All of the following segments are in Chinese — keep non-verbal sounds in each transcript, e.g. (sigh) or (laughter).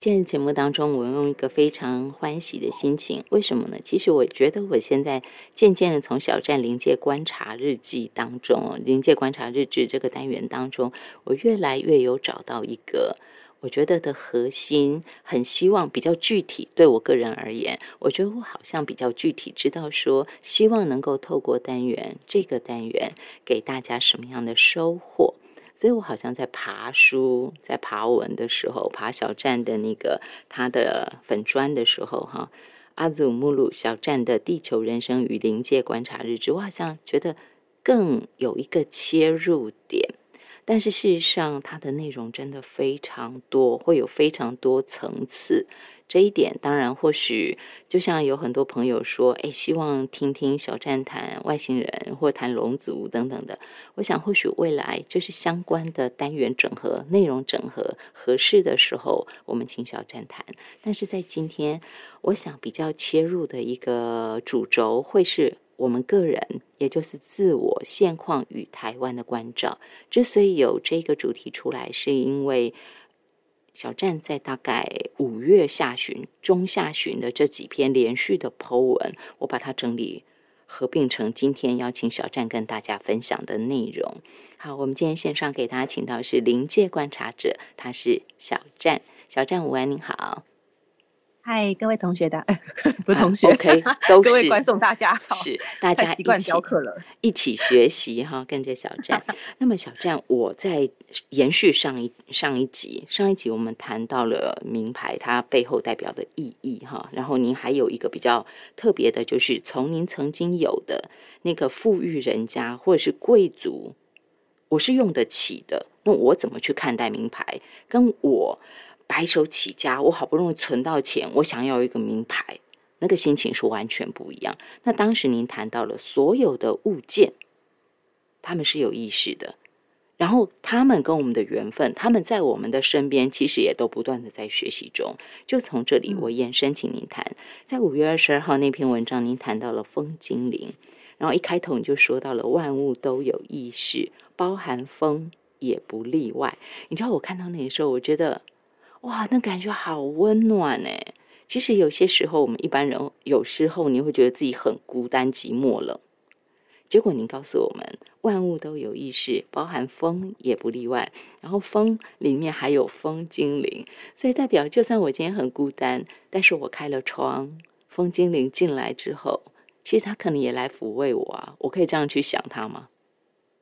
今天节目当中，我用一个非常欢喜的心情，为什么呢？其实我觉得我现在渐渐的从小站临界观察日记当中，临界观察日志这个单元当中，我越来越有找到一个我觉得的核心，很希望比较具体。对我个人而言，我觉得我好像比较具体，知道说希望能够透过单元这个单元给大家什么样的收获。所以我好像在爬书、在爬文的时候，爬小站的那个他的粉砖的时候，哈，阿祖穆鲁小站的《地球人生与临界观察日志》，我好像觉得更有一个切入点。但是事实上，它的内容真的非常多，会有非常多层次。这一点当然，或许就像有很多朋友说，哎，希望听听小站谈外星人或谈龙族等等的。我想，或许未来就是相关的单元整合、内容整合合适的时候，我们请小站谈。但是在今天，我想比较切入的一个主轴，会是我们个人，也就是自我现况与台湾的关照。之所以有这个主题出来，是因为。小站在大概五月下旬、中下旬的这几篇连续的 Po 文，我把它整理合并成今天邀请小站跟大家分享的内容。好，我们今天线上给大家请到是临界观察者，他是小站。小站午安，您好。嗨，各位同学的，(laughs) 不同学，OK，都各位观众大家好，是大家习惯教课了，一起学习哈，跟着小站。(laughs) 那么小站，我在延续上一上一集，上一集我们谈到了名牌它背后代表的意义哈，然后您还有一个比较特别的，就是从您曾经有的那个富裕人家或者是贵族，我是用得起的，那我怎么去看待名牌？跟我。白手起家，我好不容易存到钱，我想要一个名牌，那个心情是完全不一样。那当时您谈到了所有的物件，他们是有意识的，然后他们跟我们的缘分，他们在我们的身边，其实也都不断的在学习中。就从这里，我延伸请您谈，在五月二十二号那篇文章，您谈到了风精灵，然后一开头你就说到了万物都有意识，包含风也不例外。你知道我看到那时候，我觉得。哇，那感觉好温暖呢。其实有些时候，我们一般人有时候你会觉得自己很孤单寂寞了。结果您告诉我们，万物都有意识，包含风也不例外。然后风里面还有风精灵，所以代表就算我今天很孤单，但是我开了窗，风精灵进来之后，其实他可能也来抚慰我啊。我可以这样去想他吗？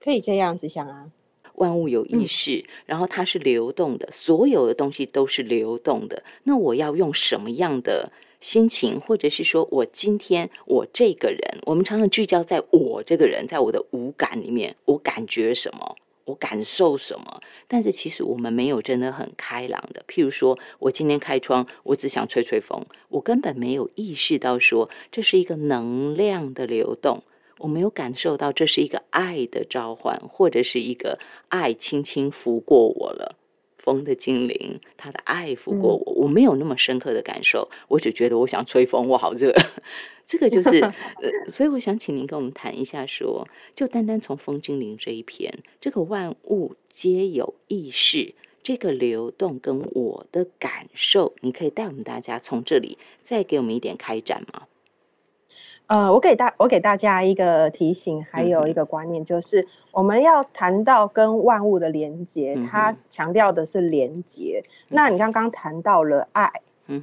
可以这样子想啊。万物有意识，然后它是流动的，所有的东西都是流动的。那我要用什么样的心情，或者是说我今天我这个人，我们常常聚焦在我这个人，在我的五感里面，我感觉什么，我感受什么。但是其实我们没有真的很开朗的。譬如说我今天开窗，我只想吹吹风，我根本没有意识到说这是一个能量的流动。我没有感受到这是一个爱的召唤，或者是一个爱轻轻拂过我了。风的精灵，他的爱拂过我，我没有那么深刻的感受，我只觉得我想吹风，我好热。(laughs) 这个就是，(laughs) 呃，所以我想请您跟我们谈一下，说就单单从风精灵这一篇，这个万物皆有意识，这个流动跟我的感受，你可以带我们大家从这里再给我们一点开展吗？呃，我给大我给大家一个提醒，还有一个观念，就是我们要谈到跟万物的连接，它强调的是连接。那你刚刚谈到了爱，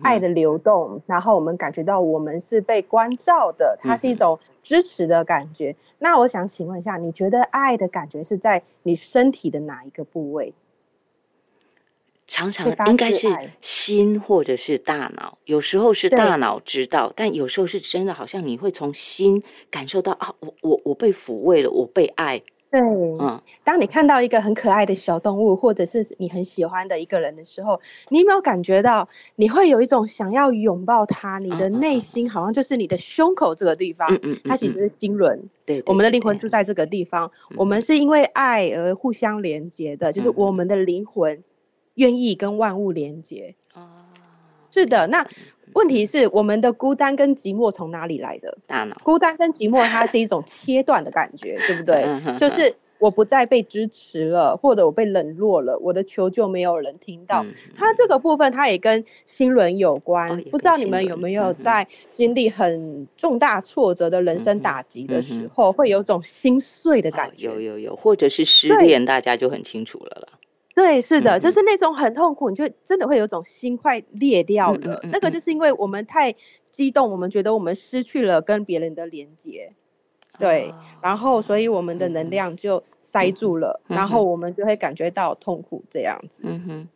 爱的流动，然后我们感觉到我们是被关照的，它是一种支持的感觉。那我想请问一下，你觉得爱的感觉是在你身体的哪一个部位？常常应该是心或者是大脑，有时候是大脑知道，但有时候是真的，好像你会从心感受到啊，我我我被抚慰了，我被爱。对，嗯，当你看到一个很可爱的小动物，或者是你很喜欢的一个人的时候，你有没有感觉到你会有一种想要拥抱他？你的内心好像就是你的胸口这个地方，嗯嗯，它其实是心轮。对，我们的灵魂住在这个地方，我们是因为爱而互相连接的，就是我们的灵魂。愿意跟万物连接哦，是的。那问题是，我们的孤单跟寂寞从哪里来的？大脑。孤单跟寂寞，它是一种切断的感觉，(laughs) 对不对？就是我不再被支持了，或者我被冷落了，我的求救没有人听到。它这个部分，它也跟心轮有关。不知道你们有没有在经历很重大挫折的人生打击的时候，会有种心碎的感觉？有有有，或者是失恋，大家就很清楚了了。对，是的，就是那种很痛苦，你就真的会有种心快裂掉了。那个就是因为我们太激动，我们觉得我们失去了跟别人的连接。对，然后所以我们的能量就塞住了，然后我们就会感觉到痛苦这样子。嗯哼，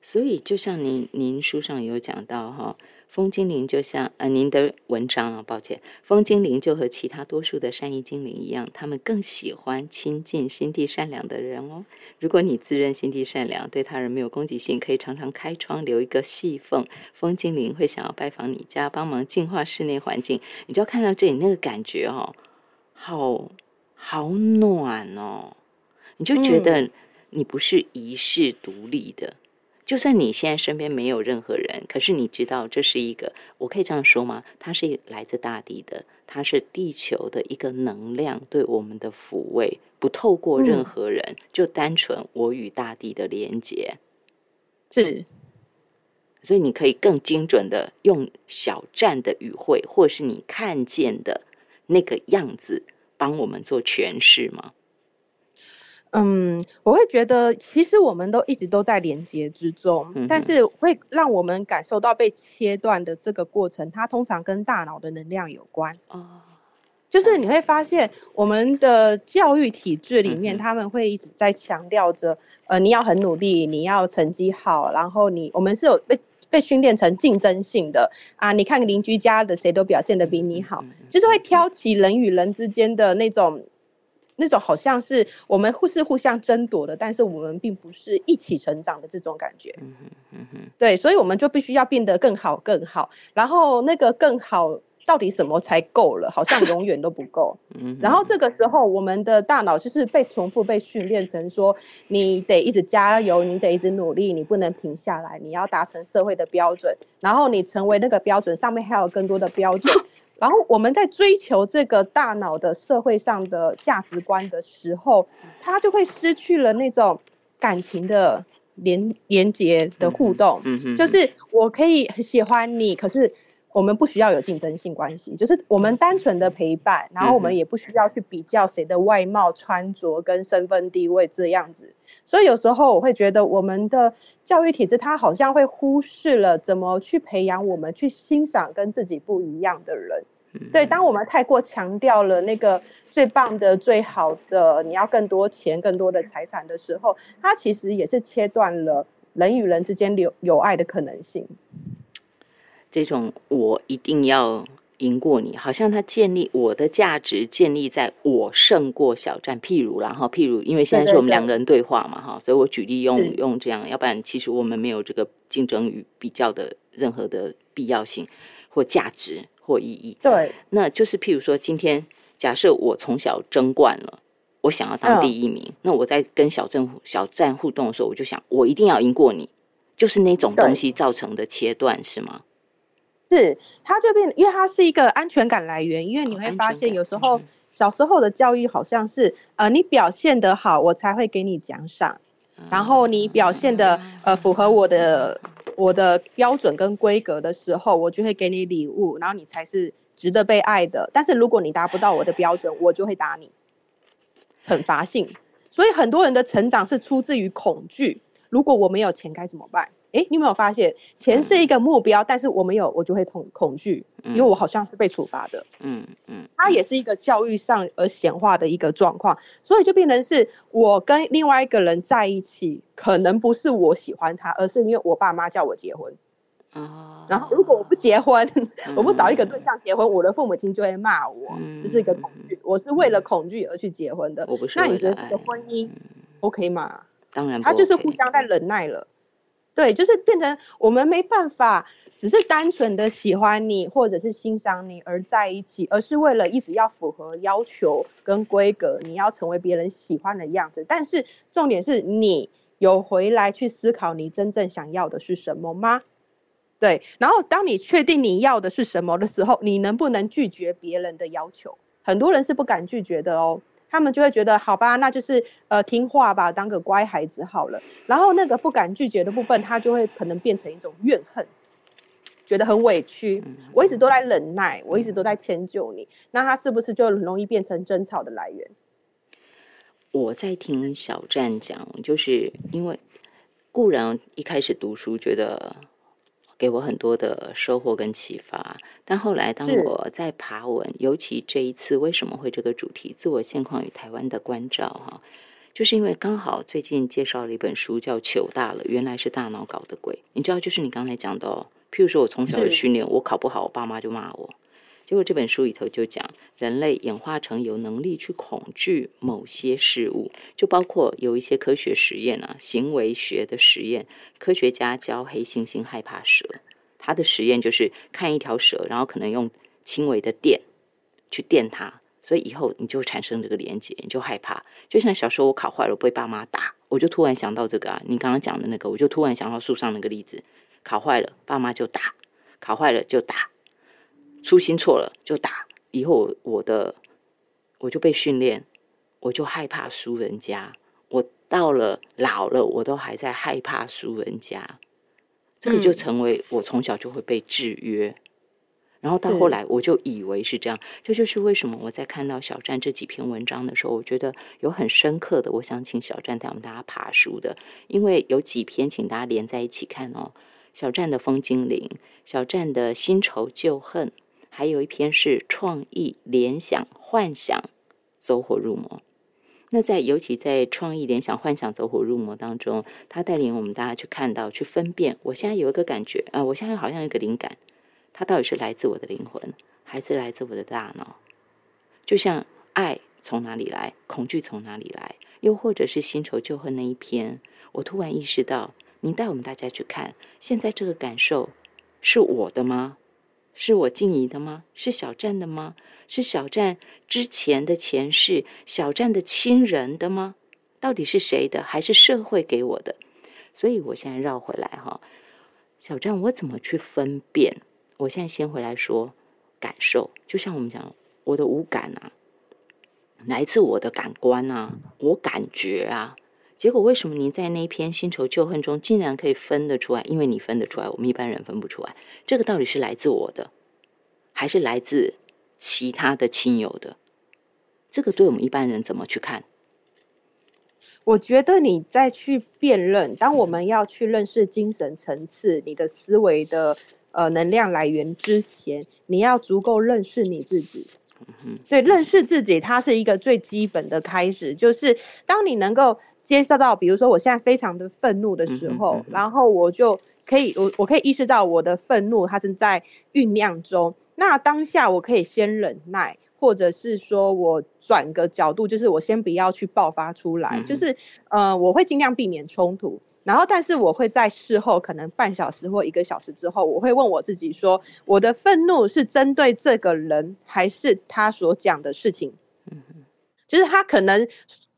所以就像您您书上有讲到哈，风精灵就像呃您的文章啊，抱歉，风精灵就和其他多数的善意精灵一样，他们更喜欢亲近心地善良的人哦。如果你自认心地善良，对他人没有攻击性，可以常常开窗留一个细缝，风精灵会想要拜访你家，帮忙净化室内环境。你就要看到这里那个感觉哦。好好暖哦，你就觉得你不是一世独立的，就算你现在身边没有任何人，可是你知道这是一个，我可以这样说吗？它是来自大地的，它是地球的一个能量对我们的抚慰，不透过任何人，就单纯我与大地的连接，是，所以你可以更精准的用小站的语汇，或是你看见的。那个样子帮我们做诠释吗？嗯，我会觉得其实我们都一直都在连接之中，但是会让我们感受到被切断的这个过程，它通常跟大脑的能量有关。哦，就是你会发现我们的教育体制里面，他们会一直在强调着，呃，你要很努力，你要成绩好，然后你我们是有被。被训练成竞争性的啊！你看邻居家的谁都表现的比你好，就是会挑起人与人之间的那种，那种好像是我们互是互相争夺的，但是我们并不是一起成长的这种感觉。嗯嗯嗯哼，对，所以我们就必须要变得更好更好，然后那个更好。到底什么才够了？好像永远都不够。(laughs) 嗯，然后这个时候，我们的大脑就是被重复被训练成说，你得一直加油，你得一直努力，你不能停下来，你要达成社会的标准，然后你成为那个标准上面还有更多的标准。然后我们在追求这个大脑的社会上的价值观的时候，他就会失去了那种感情的连连接的互动。就是我可以很喜欢你，可是。我们不需要有竞争性关系，就是我们单纯的陪伴，然后我们也不需要去比较谁的外貌、穿着跟身份地位这样子。所以有时候我会觉得，我们的教育体制它好像会忽视了怎么去培养我们去欣赏跟自己不一样的人。对，当我们太过强调了那个最棒的、最好的，你要更多钱、更多的财产的时候，它其实也是切断了人与人之间有有爱的可能性。这种我一定要赢过你，好像他建立我的价值建立在我胜过小站。譬如，然后譬如，因为现在是我们两个人对话嘛，哈，所以我举例用用这样，要不然其实我们没有这个竞争与比较的任何的必要性或价值或意义。对，那就是譬如说，今天假设我从小争冠了，我想要当第一名，那我在跟小镇小站互动的时候，我就想我一定要赢过你，就是那种东西造成的切断，是吗？是，它就变，因为它是一个安全感来源。因为你会发现，有时候小时候的教育好像是，呃，你表现得好，我才会给你奖赏；然后你表现的呃符合我的我的标准跟规格的时候，我就会给你礼物，然后你才是值得被爱的。但是如果你达不到我的标准，我就会打你，惩罚性。所以很多人的成长是出自于恐惧。如果我没有钱该怎么办？哎，你有没有发现，钱是一个目标，但是我没有，我就会恐恐惧，因为我好像是被处罚的。嗯嗯，它也是一个教育上而显化的一个状况，所以就变成是我跟另外一个人在一起，可能不是我喜欢他，而是因为我爸妈叫我结婚。哦。然后如果我不结婚，我不找一个对象结婚，我的父母亲就会骂我，这是一个恐惧。我是为了恐惧而去结婚的。我不是。那你觉得这个婚姻 OK 吗？当然，他就是互相在忍耐了。对，就是变成我们没办法，只是单纯的喜欢你或者是欣赏你而在一起，而是为了一直要符合要求跟规格，你要成为别人喜欢的样子。但是重点是你有回来去思考你真正想要的是什么吗？对，然后当你确定你要的是什么的时候，你能不能拒绝别人的要求？很多人是不敢拒绝的哦。他们就会觉得好吧，那就是呃听话吧，当个乖孩子好了。然后那个不敢拒绝的部分，他就会可能变成一种怨恨，觉得很委屈。我一直都在忍耐，我一直都在迁就你，那他是不是就很容易变成争吵的来源？我在听小站讲，就是因为固然一开始读书觉得。给我很多的收获跟启发，但后来当我在爬文，尤其这一次为什么会这个主题“自我现况与台湾的关照”哈，就是因为刚好最近介绍了一本书叫《糗大了》，原来是大脑搞的鬼。你知道，就是你刚才讲的，哦，譬如说我从小的训练，我考不好，我爸妈就骂我。结果这本书里头就讲，人类演化成有能力去恐惧某些事物，就包括有一些科学实验啊，行为学的实验。科学家教黑猩猩害怕蛇，他的实验就是看一条蛇，然后可能用轻微的电去电它，所以以后你就产生这个连接，你就害怕。就像小时候我考坏了被爸妈打，我就突然想到这个啊，你刚刚讲的那个，我就突然想到树上那个例子，考坏了爸妈就打，考坏了就打。粗心错了就打，以后我的我就被训练，我就害怕输人家。我到了老了，我都还在害怕输人家，这个就成为我从小就会被制约。然后到后来，我就以为是这样。这就是为什么我在看到小站这几篇文章的时候，我觉得有很深刻的。我想请小站带我们大家爬书的，因为有几篇，请大家连在一起看哦。小站的风精灵，小站的新仇旧恨。还有一篇是创意联想幻想走火入魔。那在尤其在创意联想幻想走火入魔当中，他带领我们大家去看到、去分辨。我现在有一个感觉啊，我现在好像有一个灵感，它到底是来自我的灵魂，还是来自我的大脑？就像爱从哪里来，恐惧从哪里来，又或者是新仇旧恨那一篇，我突然意识到，您带我们大家去看，现在这个感受是我的吗？是我静怡的吗？是小站的吗？是小站之前的前世，小站的亲人的吗？到底是谁的？还是社会给我的？所以我现在绕回来哈，小站，我怎么去分辨？我现在先回来说感受，就像我们讲，我的五感啊，来自我的感官啊，我感觉啊。结果为什么您在那篇新仇旧恨中竟然可以分得出来？因为你分得出来，我们一般人分不出来。这个到底是来自我的，还是来自其他的亲友的？这个对我们一般人怎么去看？我觉得你再去辨认，当我们要去认识精神层次、你的思维的呃能量来源之前，你要足够认识你自己。对，认识自己，它是一个最基本的开始，就是当你能够。接受到，比如说我现在非常的愤怒的时候，然后我就可以，我我可以意识到我的愤怒它正在酝酿中。那当下我可以先忍耐，或者是说我转个角度，就是我先不要去爆发出来，就是呃，我会尽量避免冲突。然后，但是我会在事后，可能半小时或一个小时之后，我会问我自己说，我的愤怒是针对这个人，还是他所讲的事情？嗯就是他可能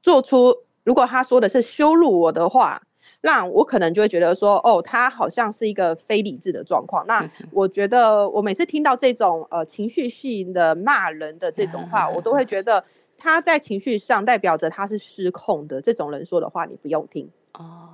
做出。如果他说的是羞辱我的话，那我可能就会觉得说，哦，他好像是一个非理智的状况。那我觉得，我每次听到这种呃情绪性的骂人的这种话，我都会觉得他在情绪上代表着他是失控的。这种人说的话，你不用听哦，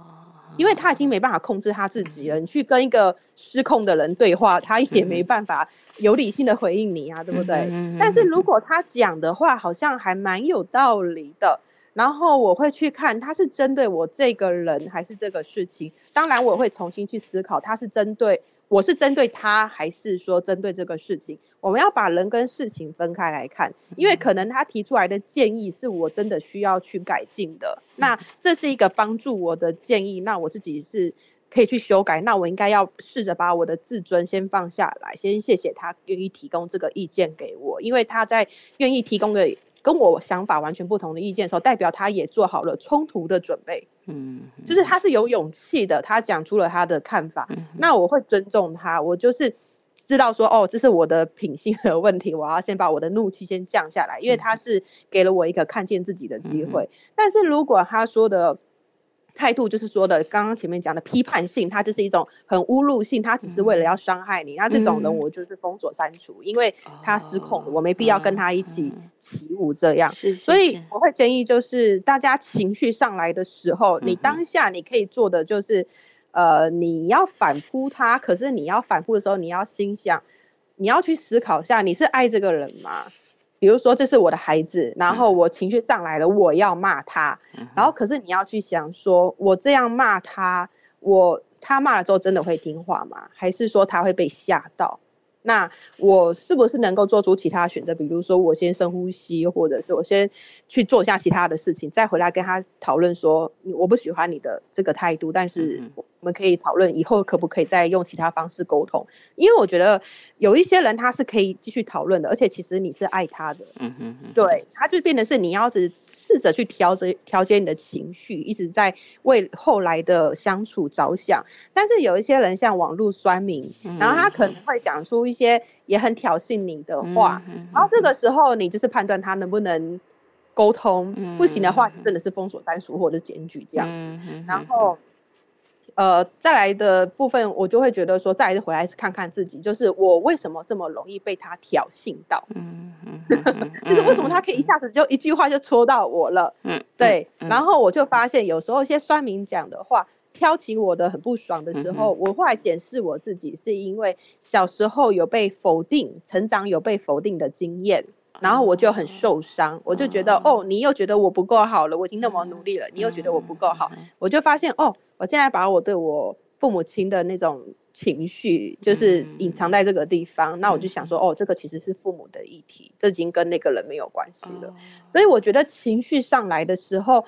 因为他已经没办法控制他自己了。你去跟一个失控的人对话，他也没办法有理性的回应你啊，对不对？但是如果他讲的话好像还蛮有道理的。然后我会去看他是针对我这个人还是这个事情，当然我会重新去思考他是针对我是针对他还是说针对这个事情。我们要把人跟事情分开来看，因为可能他提出来的建议是我真的需要去改进的，那这是一个帮助我的建议，那我自己是可以去修改。那我应该要试着把我的自尊先放下来，先谢谢他愿意提供这个意见给我，因为他在愿意提供的。跟我想法完全不同的意见的时候，代表他也做好了冲突的准备。嗯，就是他是有勇气的，他讲出了他的看法。那我会尊重他，我就是知道说，哦，这是我的品性的问题，我要先把我的怒气先降下来，因为他是给了我一个看见自己的机会。但是如果他说的态度就是说的，刚刚前面讲的批判性，他就是一种很侮辱性，他只是为了要伤害你。那这种人我就是封锁删除，因为他失控了，我没必要跟他一起起舞这样。所以我会建议，就是大家情绪上来的时候，你当下你可以做的就是，呃，你要反扑他，可是你要反扑的时候，你要心想，你要去思考一下，你是爱这个人吗？比如说，这是我的孩子，然后我情绪上来了，我要骂他，然后可是你要去想，说我这样骂他，我他骂了之后真的会听话吗？还是说他会被吓到？那我是不是能够做出其他选择？比如说，我先深呼吸，或者是我先去做一下其他的事情，再回来跟他讨论说，我不喜欢你的这个态度，但是我们可以讨论以后可不可以再用其他方式沟通。因为我觉得有一些人他是可以继续讨论的，而且其实你是爱他的，嗯哼，对，他就变得是你要是。试着去调节调节你的情绪，一直在为后来的相处着想。但是有一些人像网络酸民，然后他可能会讲出一些也很挑衅你的话，然后这个时候你就是判断他能不能沟通，不行的话真的是封锁单数或者检举这样子。然后。呃，再来的部分，我就会觉得说，再来回来看看自己，就是我为什么这么容易被他挑衅到？嗯 (laughs) 嗯，就是为什么他可以一下子就一句话就戳到我了？嗯，对。然后我就发现，有时候一些酸民讲的话挑起我的很不爽的时候，我后来检视我自己，是因为小时候有被否定，成长有被否定的经验，然后我就很受伤，我就觉得哦，你又觉得我不够好了，我已经那么努力了，你又觉得我不够好，我就发现哦。我现在把我对我父母亲的那种情绪，就是隐藏在这个地方。那我就想说，哦，这个其实是父母的议题，这已经跟那个人没有关系了。所以我觉得情绪上来的时候，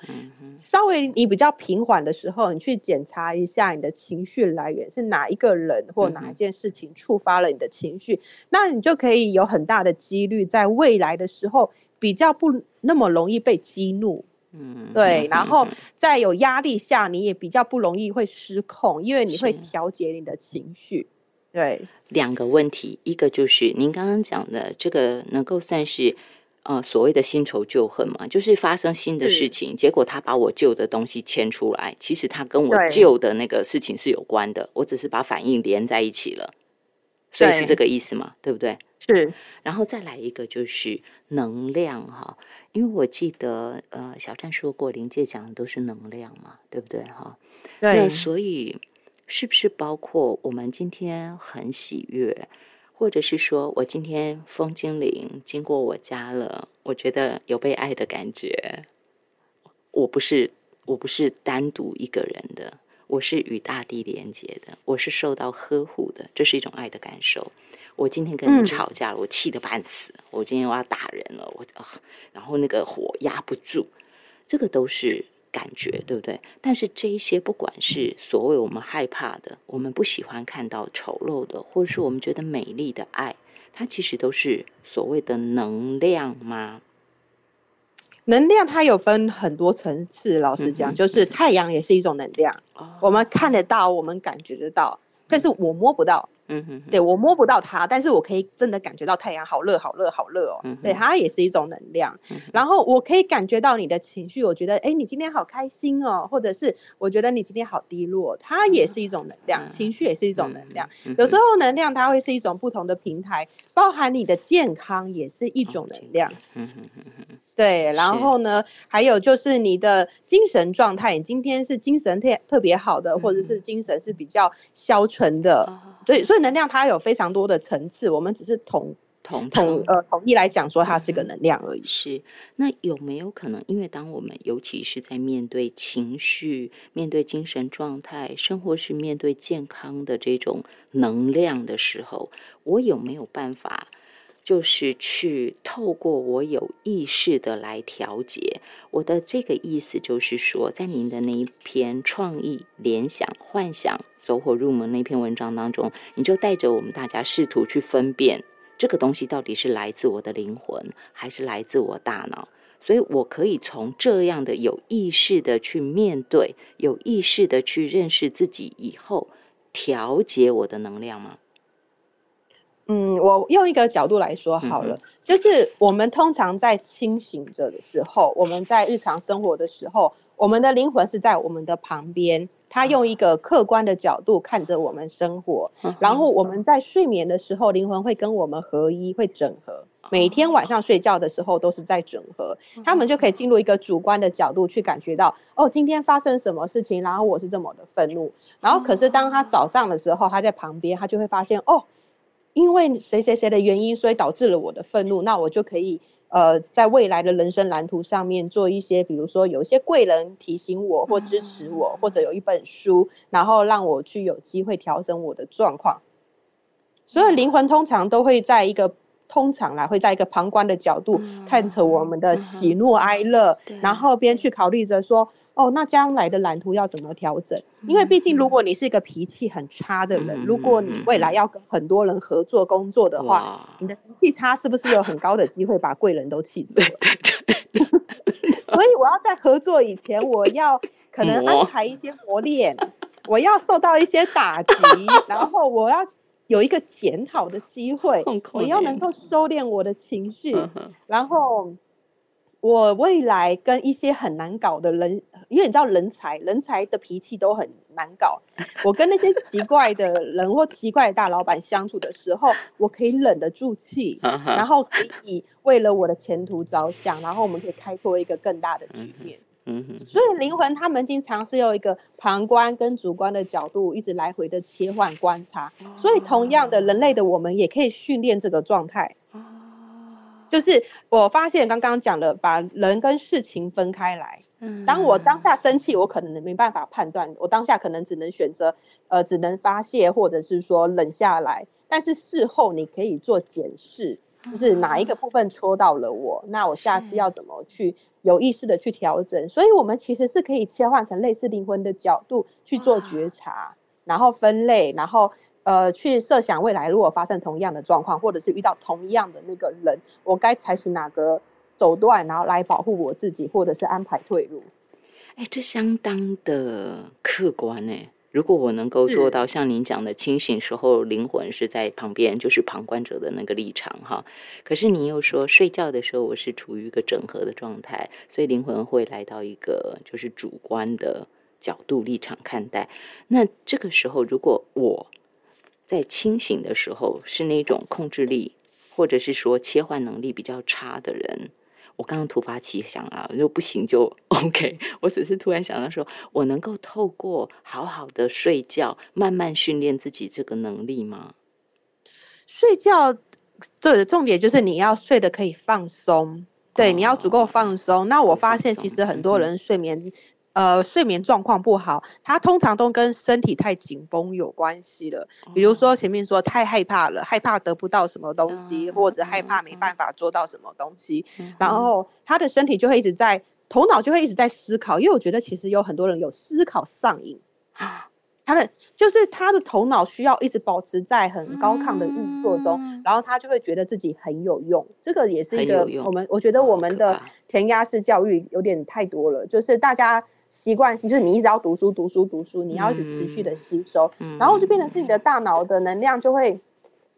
稍微你比较平缓的时候，你去检查一下你的情绪来源是哪一个人或哪一件事情触发了你的情绪，那你就可以有很大的几率在未来的时候比较不那么容易被激怒。嗯，对，然后在有压力下，你也比较不容易会失控，因为你会调节你的情绪。对，两个问题，一个就是您刚刚讲的这个，能够算是呃所谓的新仇旧恨嘛？就是发生新的事情，结果他把我旧的东西牵出来，其实他跟我旧的那个事情是有关的，我只是把反应连在一起了，所以是这个意思嘛？对不对？是，然后再来一个就是能量哈。因为我记得，呃，小站说过，临界讲的都是能量嘛，对不对？哈，对。所以，是不是包括我们今天很喜悦，或者是说我今天风精灵经过我家了，我觉得有被爱的感觉。我不是，我不是单独一个人的，我是与大地连接的，我是受到呵护的，这是一种爱的感受。我今天跟你吵架了，我气得半死。我今天我要打人了，我然后那个火压不住，这个都是感觉，对不对？但是这一些，不管是所谓我们害怕的，我们不喜欢看到丑陋的，或者是我们觉得美丽的爱，它其实都是所谓的能量吗？能量它有分很多层次，老实讲，就是太阳也是一种能量，我们看得到，我们感觉得到，但是我摸不到。嗯哼，对我摸不到它，但是我可以真的感觉到太阳好热，好热，好热哦。对，它也是一种能量。然后我可以感觉到你的情绪，我觉得，哎，你今天好开心哦，或者是我觉得你今天好低落，它也是一种能量，情绪也是一种能量。有时候能量它会是一种不同的平台，包含你的健康也是一种能量。嗯哼哼哼。对，然后呢，还有就是你的精神状态，你今天是精神特特别好的，或者是精神是比较消沉的，所以所以能量它有非常多的层次，我们只是统统统呃统一来讲说它是个能量而已。是，那有没有可能，因为当我们尤其是在面对情绪、面对精神状态，生活是面对健康的这种能量的时候，我有没有办法？就是去透过我有意识的来调节我的这个意思，就是说，在您的那一篇创意联想幻想走火入魔那篇文章当中，你就带着我们大家试图去分辨这个东西到底是来自我的灵魂，还是来自我大脑。所以我可以从这样的有意识的去面对，有意识的去认识自己以后，调节我的能量吗？嗯，我用一个角度来说好了，就是我们通常在清醒着的时候，我们在日常生活的时候，我们的灵魂是在我们的旁边，他用一个客观的角度看着我们生活，然后我们在睡眠的时候，灵魂会跟我们合一，会整合。每天晚上睡觉的时候都是在整合，他们就可以进入一个主观的角度去感觉到，哦，今天发生什么事情，然后我是这么的愤怒。然后可是当他早上的时候，他在旁边，他就会发现，哦，因为谁谁谁的原因，所以导致了我的愤怒，那我就可以。呃，在未来的人生蓝图上面做一些，比如说有一些贵人提醒我或支持我，或者有一本书，然后让我去有机会调整我的状况。所以灵魂通常都会在一个通常啦，会在一个旁观的角度看着我们的喜怒哀乐，然后边去考虑着说。哦，那将来的蓝图要怎么调整？因为毕竟，如果你是一个脾气很差的人，如果你未来要跟很多人合作工作的话，你的脾气差是不是有很高的机会把贵人都气走？(laughs) 所以我要在合作以前，我要可能安排一些磨练，我要受到一些打击，(laughs) 然后我要有一个检讨的机会，我要能够收敛我的情绪，然后。我未来跟一些很难搞的人，因为你知道人才，人才的脾气都很难搞。我跟那些奇怪的人或奇怪的大老板相处的时候，我可以忍得住气，然后可以为了我的前途着想，然后我们可以开拓一个更大的局面。嗯哼。所以灵魂他们经常是用一个旁观跟主观的角度，一直来回的切换观察。所以同样的，人类的我们也可以训练这个状态。就是我发现刚刚讲的，把人跟事情分开来。嗯，当我当下生气，我可能没办法判断，我当下可能只能选择，呃，只能发泄，或者是说冷下来。但是事后你可以做检视，就是哪一个部分戳到了我，那我下次要怎么去有意识的去调整。所以，我们其实是可以切换成类似灵魂的角度去做觉察，然后分类，然后。呃，去设想未来如果发生同样的状况，或者是遇到同样的那个人，我该采取哪个手段，然后来保护我自己，或者是安排退路？哎，这相当的客观呢。如果我能够做到像您讲的，清醒时候灵魂是在旁边，就是旁观者的那个立场哈。可是你又说睡觉的时候我是处于一个整合的状态，所以灵魂会来到一个就是主观的角度立场看待。那这个时候，如果我在清醒的时候，是那种控制力，或者是说切换能力比较差的人。我刚刚突发奇想啊，如果不行就 (laughs) OK。我只是突然想到，说我能够透过好好的睡觉，慢慢训练自己这个能力吗？睡觉的重点就是你要睡得可以放松，对，你要足够放松。那我发现，其实很多人睡眠。呃，睡眠状况不好，它通常都跟身体太紧绷有关系了。比如说前面说太害怕了，害怕得不到什么东西，或者害怕没办法做到什么东西，然后他的身体就会一直在，头脑就会一直在思考。因为我觉得其实有很多人有思考上瘾啊。他的就是他的头脑需要一直保持在很高亢的运作中，然后他就会觉得自己很有用。这个也是一个我们我觉得我们的填鸭式教育有点太多了，就是大家习惯性就是你一直要读书读书读书，你要一直持续的吸收，然后就变成是你的大脑的能量就会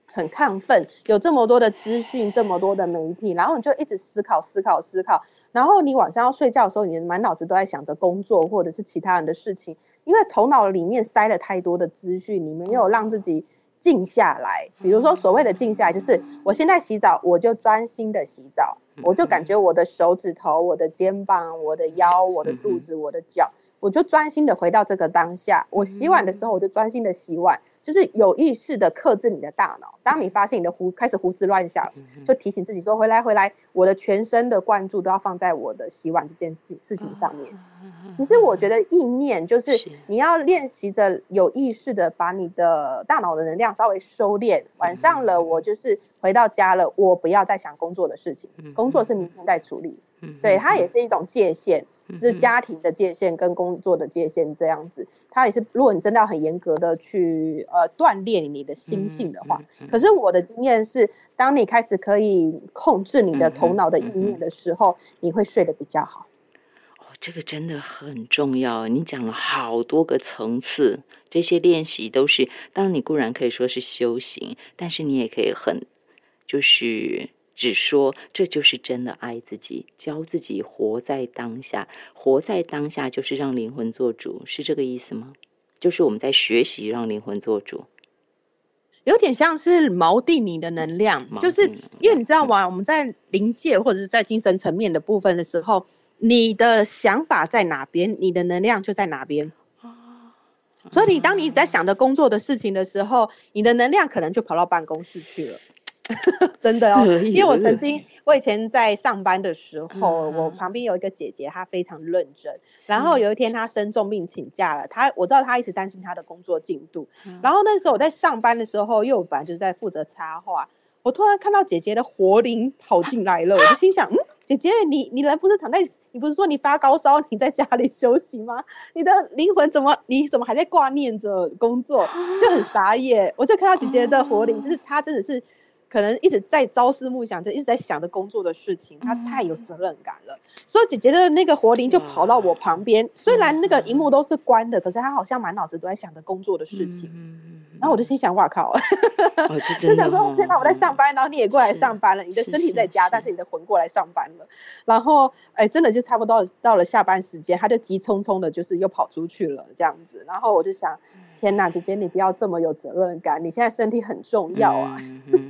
很亢奋，有这么多的资讯，这么多的媒体，然后你就一直思考思考思考。然后你晚上要睡觉的时候，你满脑子都在想着工作或者是其他人的事情，因为头脑里面塞了太多的资讯，你没有让自己静下来。比如说所谓的静下来，就是我现在洗澡，我就专心的洗澡，我就感觉我的手指头、我的肩膀、我的腰、我的肚子、我的脚，我就专心的回到这个当下。我洗碗的时候，我就专心的洗碗。就是有意识的克制你的大脑，当你发现你的胡开始胡思乱想，就提醒自己说：回来回来，我的全身的关注都要放在我的洗碗这件事事情上面。其实我觉得意念就是你要练习着有意识的把你的大脑的能量稍微收敛。晚上了，我就是回到家了，我不要再想工作的事情，工作是明天再处理。对，它也是一种界限。就是家庭的界限跟工作的界限这样子，它也是。如果你真的要很严格的去呃锻炼你的心性的话，可是我的经验是，当你开始可以控制你的头脑的意念的时候，你会睡得比较好。哦，这个真的很重要。你讲了好多个层次，这些练习都是，当然你固然可以说是修行，但是你也可以很就是。只说这就是真的爱自己，教自己活在当下。活在当下就是让灵魂做主，是这个意思吗？就是我们在学习让灵魂做主，有点像是锚定你的能量，就是因为你知道吗？我们在灵界或者是在精神层面的部分的时候，你的想法在哪边，你的能量就在哪边。所以你当你一直在想着工作的事情的时候，你的能量可能就跑到办公室去了。(laughs) 真的哦，因为我曾经，我以前在上班的时候，我旁边有一个姐姐，她非常认真。然后有一天她生重病请假了，她我知道她一直担心她的工作进度。然后那时候我在上班的时候，又本来就是在负责插画，我突然看到姐姐的活灵跑进来了，我就心想，嗯，姐姐，你你人不是躺在，你不是说你发高烧，你在家里休息吗？你的灵魂怎么，你怎么还在挂念着工作？就很傻眼。我就看到姐姐的活灵，就是她真的是。可能一直在朝思暮想着，一直在想着工作的事情，他太有责任感了。所以姐姐的那个活灵就跑到我旁边，虽然那个荧幕都是关的，可是他好像满脑子都在想着工作的事情。然后我就心想：哇靠！(laughs) 就想说，天哪，我在上班，然后你也过来上班了，你的身体在家，但是你的魂过来上班了。然后，哎，真的就差不多到了下班时间，他就急匆匆的，就是又跑出去了这样子。然后我就想。天呐，姐姐，你不要这么有责任感，你现在身体很重要啊！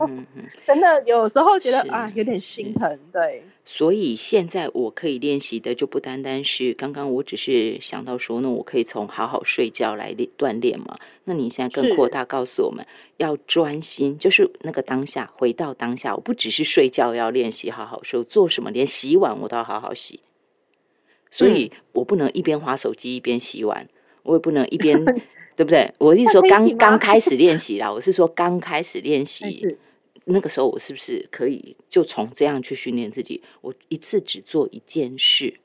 (laughs) 真的，有时候觉得啊，有点心疼。对，所以现在我可以练习的就不单单是刚刚，我只是想到说，那我可以从好好睡觉来练锻炼嘛。那你现在更扩大，告诉我们要专心，就是那个当下，回到当下。我不只是睡觉要练习好好睡，做什么连洗碗我都要好好洗。所以我不能一边划手机一边洗碗，我也不能一 (laughs) 边。对不对？我是说刚刚开始练习啦，(laughs) 我是说刚开始练习，那个时候我是不是可以就从这样去训练自己？我一次只做一件事。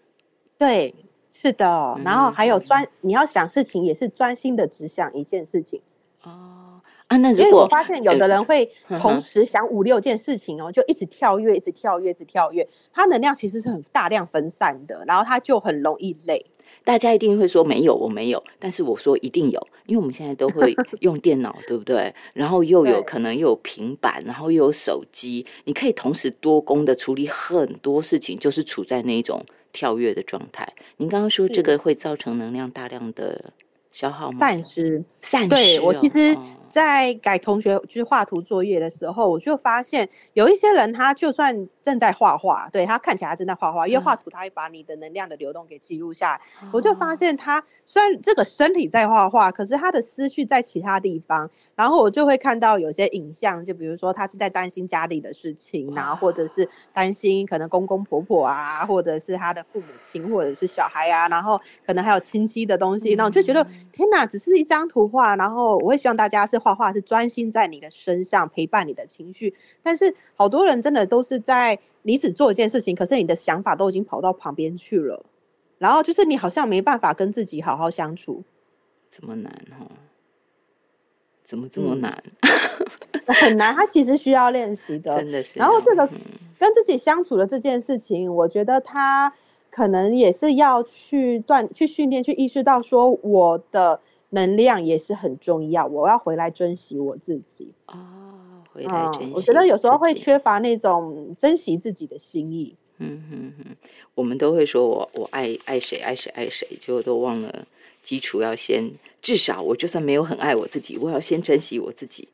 对，是的。然后还有专，你要想事情也是专心的只想一件事情。哦啊，那如果我发现有的人会同时想五六件事情哦，就一直跳跃，一直跳跃，一直跳跃，他能量其实是很大量分散的，然后他就很容易累。大家一定会说没有，我没有。但是我说一定有，因为我们现在都会 (laughs) 用电脑，对不对？然后又有可能又有平板，然后又有手机，你可以同时多工的处理很多事情，就是处在那种跳跃的状态。您刚刚说这个会造成能量大量的消耗吗？暂时，暂时。对我其实。在改同学就是画图作业的时候，我就发现有一些人，他就算正在画画，对他看起来正在画画，因为画图他会把你的能量的流动给记录下来。我就发现他虽然这个身体在画画，可是他的思绪在其他地方。然后我就会看到有些影像，就比如说他是在担心家里的事情，然后或者是担心可能公公婆婆啊，或者是他的父母亲，或者是小孩啊，然后可能还有亲戚的东西。那我就觉得天哪，只是一张图画，然后我会希望大家是。画画是专心在你的身上陪伴你的情绪，但是好多人真的都是在你只做一件事情，可是你的想法都已经跑到旁边去了，然后就是你好像没办法跟自己好好相处，这么难哦？怎么这么难？(laughs) 很难，他其实需要练习的，(laughs) 真的是。然后这个跟自己相处的这件事情，我觉得他可能也是要去锻、去训练、去意识到说我的。能量也是很重要，我要回来珍惜我自己哦，回来珍惜。我觉得有时候会缺乏那种珍惜自己的心意。嗯哼哼，我们都会说我我爱爱谁爱谁爱谁，结果都忘了基础要先，至少我就算没有很爱我自己，我要先珍惜我自己。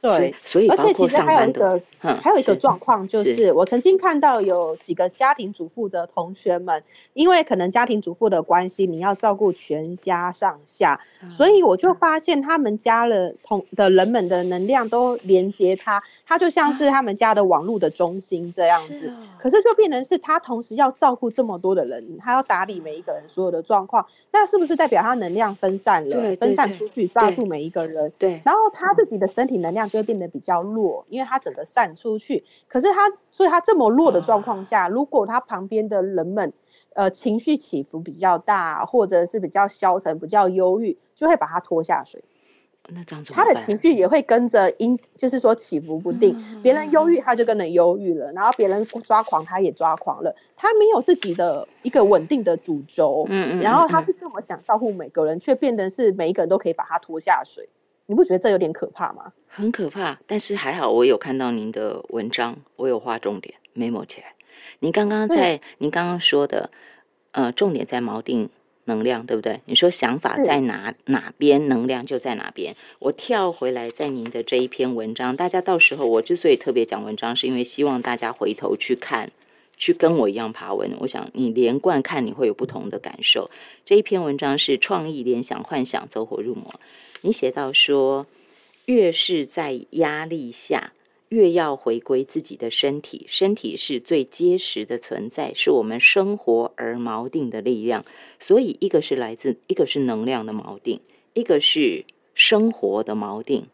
对，所以而且其实还有一个，还有一个状况就是，我曾经看到有几个家庭主妇的同学们，因为可能家庭主妇的关系，你要照顾全家上下，所以我就发现他们家的同的人们的能量都连接他，他就像是他们家的网络的中心这样子。可是就变成是他同时要照顾这么多的人，他要打理每一个人所有的状况，那是不是代表他能量分散了，分散出去照顾每一个人？对，然后他自己的身体能量。就会变得比较弱，因为他整个散出去。可是他，所以他这么弱的状况下，如果他旁边的人们，呃，情绪起伏比较大，或者是比较消沉、比较忧郁，就会把他拖下水。那这样子，他的情绪也会跟着因，就是说起伏不定。别人忧郁，他就跟着忧郁了；然后别人抓狂，他也抓狂了。他没有自己的一个稳定的主轴。嗯嗯。然后他是这么想照顾每个人，却变得是每一个人都可以把他拖下水。你不觉得这有点可怕吗？很可怕，但是还好，我有看到您的文章，我有画重点，memo 起来。您刚刚在您刚刚说的，呃，重点在锚定能量，对不对？你说想法在哪哪边，能量就在哪边。我跳回来，在您的这一篇文章，大家到时候我之所以特别讲文章，是因为希望大家回头去看。去跟我一样爬文，我想你连贯看你会有不同的感受。这一篇文章是创意、联想、幻想走火入魔。你写到说，越是在压力下，越要回归自己的身体，身体是最结实的存在，是我们生活而锚定的力量。所以，一个是来自，一个是能量的锚定，一个是生活的锚定。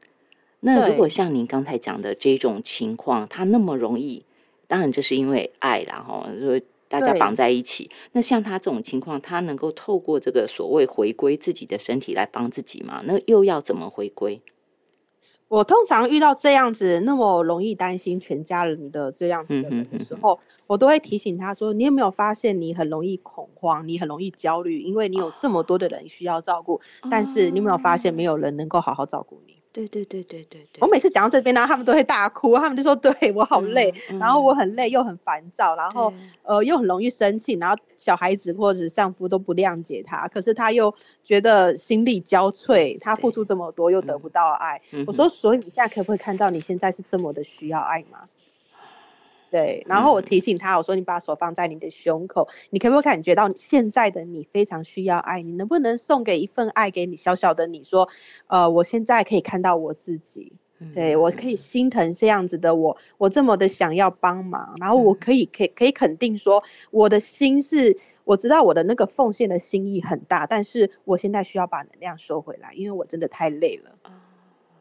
那如果像您刚才讲的这种情况，它那么容易。当然，这是因为爱，然后说大家绑在一起。那像他这种情况，他能够透过这个所谓回归自己的身体来帮自己吗？那又要怎么回归？我通常遇到这样子那么容易担心全家人的这样子的人的时候，我都会提醒他说：“你有没有发现你很容易恐慌，你很容易焦虑，因为你有这么多的人需要照顾，但是你有没有发现没有人能够好好照顾你？”对对对对对对，我每次讲到这边呢，他们都会大哭，他们就说：“ (laughs) 对我好累，然后我很累又很烦躁，然后呃又很容易生气，然后小孩子或者丈夫都不谅解他，可是他又觉得心力交瘁，他付出这么多又得不到爱。”我说：“所以你现在可不可以看到你现在是这么的需要爱吗？”对，然后我提醒他，我说你把手放在你的胸口，你可不可以感觉到现在的你非常需要爱？你能不能送给一份爱给你小小的你说，呃，我现在可以看到我自己，对我可以心疼这样子的我，我这么的想要帮忙，然后我可以可以可以肯定说，我的心是我知道我的那个奉献的心意很大，但是我现在需要把能量收回来，因为我真的太累了啊，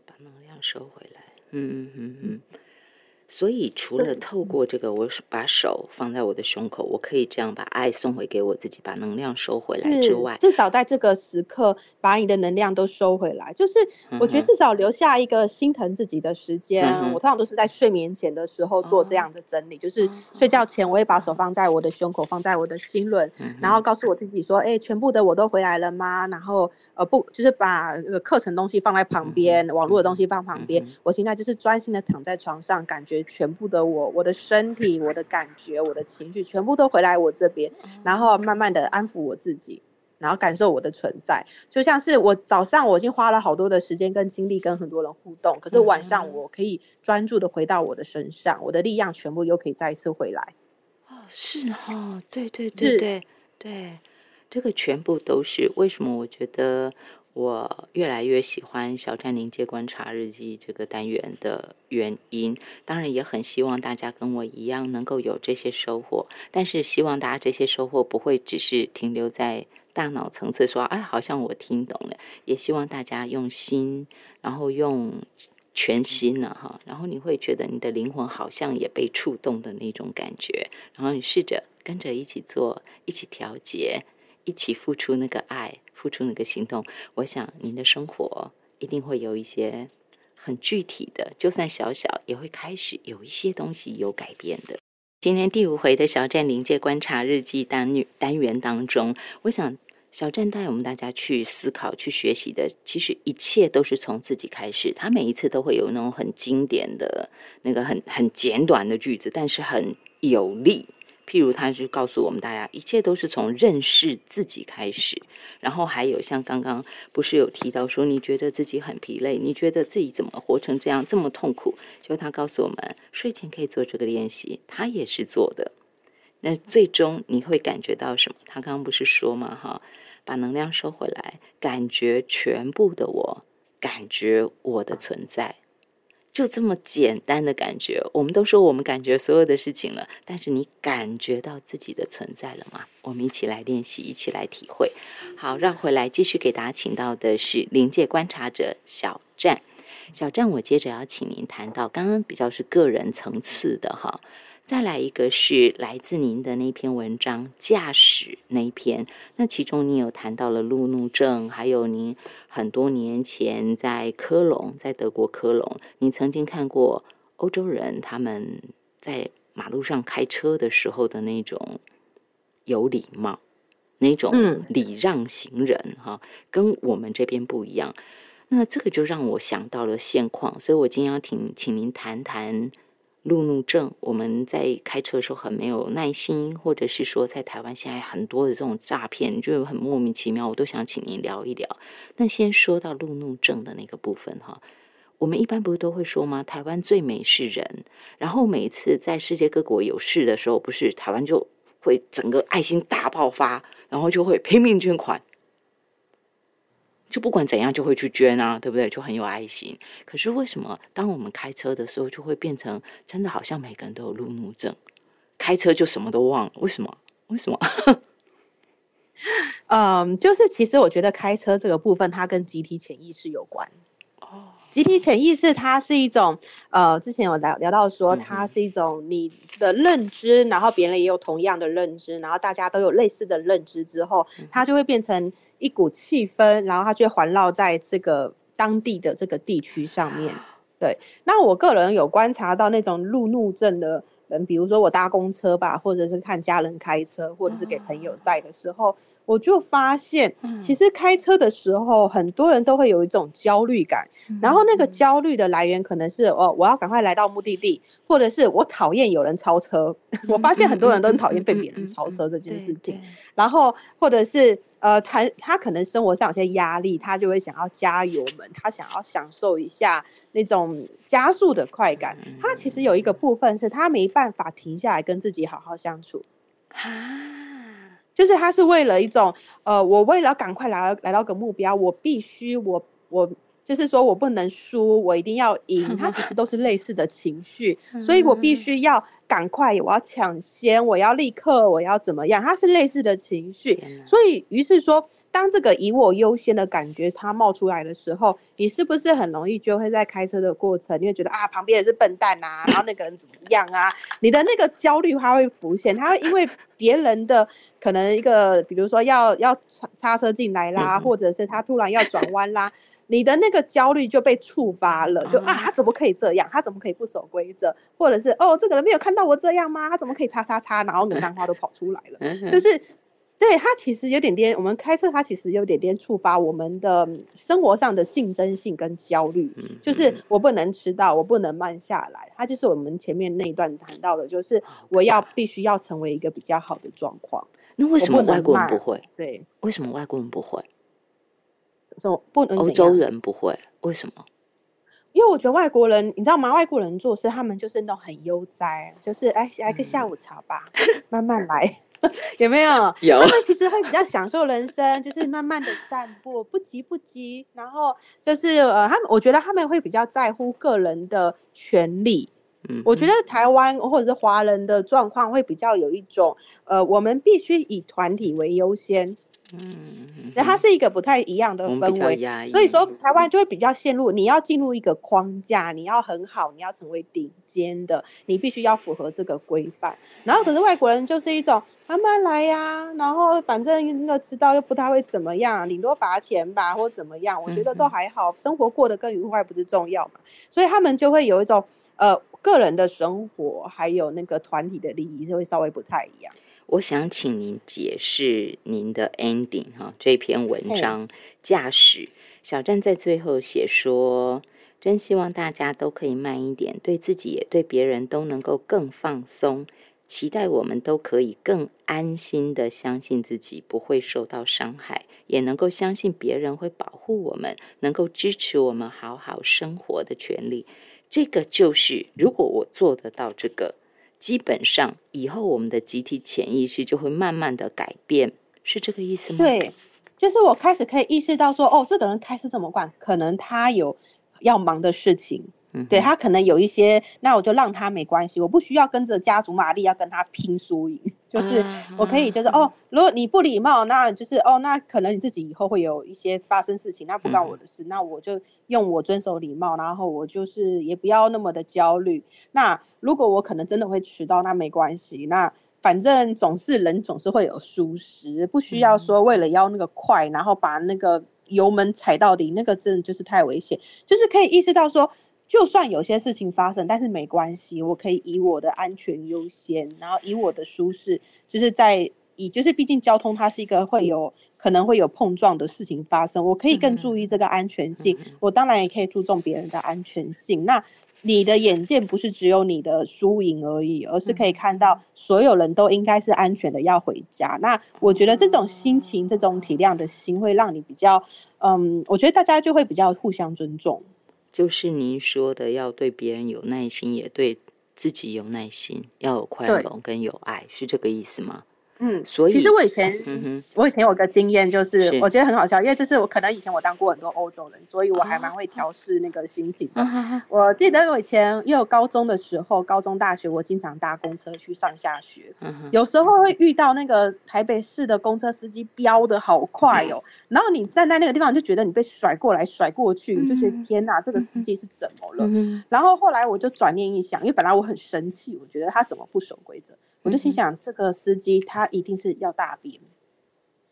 把能量收回来，嗯嗯嗯嗯。所以，除了透过这个，我把手放在我的胸口，我可以这样把爱送回给我自己，把能量收回来之外，至少在这个时刻把你的能量都收回来。就是我觉得至少留下一个心疼自己的时间。我通常都是在睡眠前的时候做这样的整理，就是睡觉前我会把手放在我的胸口，放在我的心轮，然后告诉我自己说：“哎，全部的我都回来了吗？”然后呃不，就是把课程东西放在旁边，网络的东西放旁边，我现在就是专心的躺在床上，感觉。全部的我，我的身体，我的感觉，我的情绪，全部都回来我这边，然后慢慢的安抚我自己，然后感受我的存在。就像是我早上我已经花了好多的时间跟精力跟很多人互动，可是晚上我可以专注的回到我的身上，我的力量全部又可以再一次回来。哦，是哈，对对对对对，这个全部都是为什么？我觉得。我越来越喜欢小站临界观察日记这个单元的原因，当然也很希望大家跟我一样能够有这些收获。但是希望大家这些收获不会只是停留在大脑层次，说哎，好像我听懂了。也希望大家用心，然后用全心呢，哈，然后你会觉得你的灵魂好像也被触动的那种感觉。然后你试着跟着一起做，一起调节，一起付出那个爱。付出那个行动，我想您的生活一定会有一些很具体的，就算小小，也会开始有一些东西有改变的。今天第五回的小站临界观察日记单单元当中，我想小站带我们大家去思考、去学习的，其实一切都是从自己开始。他每一次都会有那种很经典的那个很很简短的句子，但是很有力。譬如，他就告诉我们大家，一切都是从认识自己开始。然后还有像刚刚不是有提到说，你觉得自己很疲累，你觉得自己怎么活成这样这么痛苦？就他告诉我们，睡前可以做这个练习，他也是做的。那最终你会感觉到什么？他刚刚不是说嘛，哈，把能量收回来，感觉全部的我，感觉我的存在。就这么简单的感觉，我们都说我们感觉所有的事情了，但是你感觉到自己的存在了吗？我们一起来练习，一起来体会。好，绕回来继续给大家请到的是临界观察者小站。小站，我接着要请您谈到刚刚比较是个人层次的哈。再来一个是来自您的那篇文章驾驶那一篇，那其中你有谈到了路怒症，还有您很多年前在科隆，在德国科隆，你曾经看过欧洲人他们在马路上开车的时候的那种有礼貌，那种礼让行人哈，跟我们这边不一样。那这个就让我想到了现况，所以我今天要请请您谈谈路怒症。我们在开车的时候很没有耐心，或者是说在台湾现在很多的这种诈骗，就很莫名其妙，我都想请您聊一聊。那先说到路怒症的那个部分哈，我们一般不是都会说吗？台湾最美是人，然后每次在世界各国有事的时候，不是台湾就会整个爱心大爆发，然后就会拼命捐款。就不管怎样就会去捐啊，对不对？就很有爱心。可是为什么当我们开车的时候，就会变成真的好像每个人都有路怒症，开车就什么都忘了？为什么？为什么？(laughs) 嗯，就是其实我觉得开车这个部分，它跟集体潜意识有关。哦，集体潜意识它是一种呃，之前有聊聊到说，它是一种你的认知，然后别人也有同样的认知，然后大家都有类似的认知之后，它就会变成。一股气氛，然后它就环绕在这个当地的这个地区上面。(sighs) 对，那我个人有观察到那种路怒症的人，比如说我搭公车吧，或者是看家人开车，或者是给朋友在的时候。我就发现，其实开车的时候，很多人都会有一种焦虑感，然后那个焦虑的来源可能是哦，我要赶快来到目的地，或者是我讨厌有人超车。我发现很多人都很讨厌被别人超车这件事情，然后或者是呃，他他可能生活上有些压力，他就会想要加油门，他想要享受一下那种加速的快感。他其实有一个部分是他没办法停下来跟自己好好相处啊。就是他是为了一种，呃，我为了赶快来来到个目标，我必须我我就是说我不能输，我一定要赢。他其实都是类似的情绪，(laughs) 所以我必须要赶快，我要抢先，我要立刻，我要怎么样？他是类似的情绪，所以于是说。当这个以我优先的感觉它冒出来的时候，你是不是很容易就会在开车的过程，你会觉得啊，旁边也是笨蛋呐，然后那个人怎么样啊？你的那个焦虑它会浮现，它会因为别人的可能一个，比如说要要插车进来啦，或者是他突然要转弯啦，你的那个焦虑就被触发了，就啊，他怎么可以这样？他怎么可以不守规则？或者是哦，这个人没有看到我这样吗？他怎么可以叉叉叉？然后冷 (laughs) 脏话都跑出来了，就是。对它其实有点点，我们开车它其实有点点触发我们的生活上的竞争性跟焦虑，就是我不能迟到，我不能慢下来，它就是我们前面那一段谈到的，就是我要必须要成为一个比较好的状况。那为什么外国人不会？对，为什么外国人不会？说不能欧洲人不会？为什么？因为我觉得外国人，你知道吗？外国人做事他们就是那种很悠哉，就是哎来个下午茶吧，慢慢来。(laughs) 有没有？(laughs) 有。他们其实会比较享受人生，(laughs) 就是慢慢的散步，不急不急。然后就是呃，他们我觉得他们会比较在乎个人的权利。嗯，我觉得台湾或者是华人的状况会比较有一种呃，我们必须以团体为优先。嗯，那它是一个不太一样的氛围，所以说台湾就会比较陷入，你要进入一个框架，你要很好，你要成为顶尖的，你必须要符合这个规范。然后可是外国人就是一种慢慢来呀，然后反正那知道又不太会怎么样，顶多罚钱吧或怎么样，我觉得都还好，生活过得更愉快不是重要嘛？所以他们就会有一种呃个人的生活，还有那个团体的利益就会稍微不太一样。我想请您解释您的 ending 哈，这篇文章驾驶小站在最后写说，真希望大家都可以慢一点，对自己也对别人都能够更放松，期待我们都可以更安心的相信自己不会受到伤害，也能够相信别人会保护我们，能够支持我们好好生活的权利。这个就是如果我做得到这个。基本上以后我们的集体潜意识就会慢慢的改变，是这个意思吗？对，就是我开始可以意识到说，哦，这个人开始怎么管，可能他有要忙的事情。对他可能有一些，那我就让他没关系，我不需要跟着家族玛丽要跟他拼输赢，就是我可以就是哦，如果你不礼貌，那就是哦，那可能你自己以后会有一些发生事情，那不干我的事，那我就用我遵守礼貌，然后我就是也不要那么的焦虑。那如果我可能真的会迟到，那没关系，那反正总是人总是会有疏失，不需要说为了要那个快，然后把那个油门踩到底，那个真的就是太危险，就是可以意识到说。就算有些事情发生，但是没关系，我可以以我的安全优先，然后以我的舒适，就是在以，就是毕竟交通它是一个会有可能会有碰撞的事情发生，我可以更注意这个安全性。我当然也可以注重别人的安全性。那你的眼界不是只有你的输赢而已，而是可以看到所有人都应该是安全的要回家。那我觉得这种心情、这种体谅的心，会让你比较，嗯，我觉得大家就会比较互相尊重。就是您说的，要对别人有耐心，也对自己有耐心，要有宽容跟有爱，是这个意思吗？嗯，所以其实我以前，我以前有个经验，就是我觉得很好笑，因为这是我可能以前我当过很多欧洲人，所以我还蛮会调试那个心情的。我记得我以前因为高中的时候，高中大学我经常搭公车去上下学，有时候会遇到那个台北市的公车司机飙的好快哦，(laughs) 然后你站在那个地方就觉得你被甩过来甩过去，你就觉得天哪，这个司机是怎么了？然后后来我就转念一想，因为本来我很生气，我觉得他怎么不守规则？我就心想，这个司机他一定是要大便，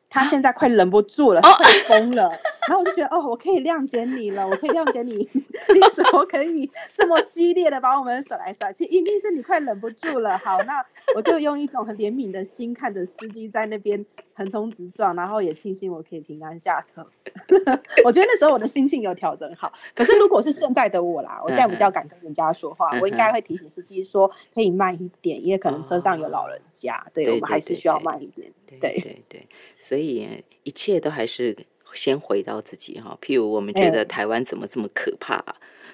他现在快忍不住了，快疯了。然后我就觉得，哦，我可以谅解你了，我可以谅解你，你怎么可以这么激烈的把我们甩来甩去？一定是你快忍不住了。好，那我就用一种很怜悯的心看着司机在那边横冲直撞，然后也庆幸我可以平安下车。(laughs) 我觉得那时候我的心情有调整好。可是如果是现在的我啦，我现在比较敢跟人家说话，我应该会提醒司机说可以慢一点，因为可能车上有老人家，对我们还是需要慢一点。对对对，所以一切都还是。先回到自己哈，譬如我们觉得台湾怎么这么可怕，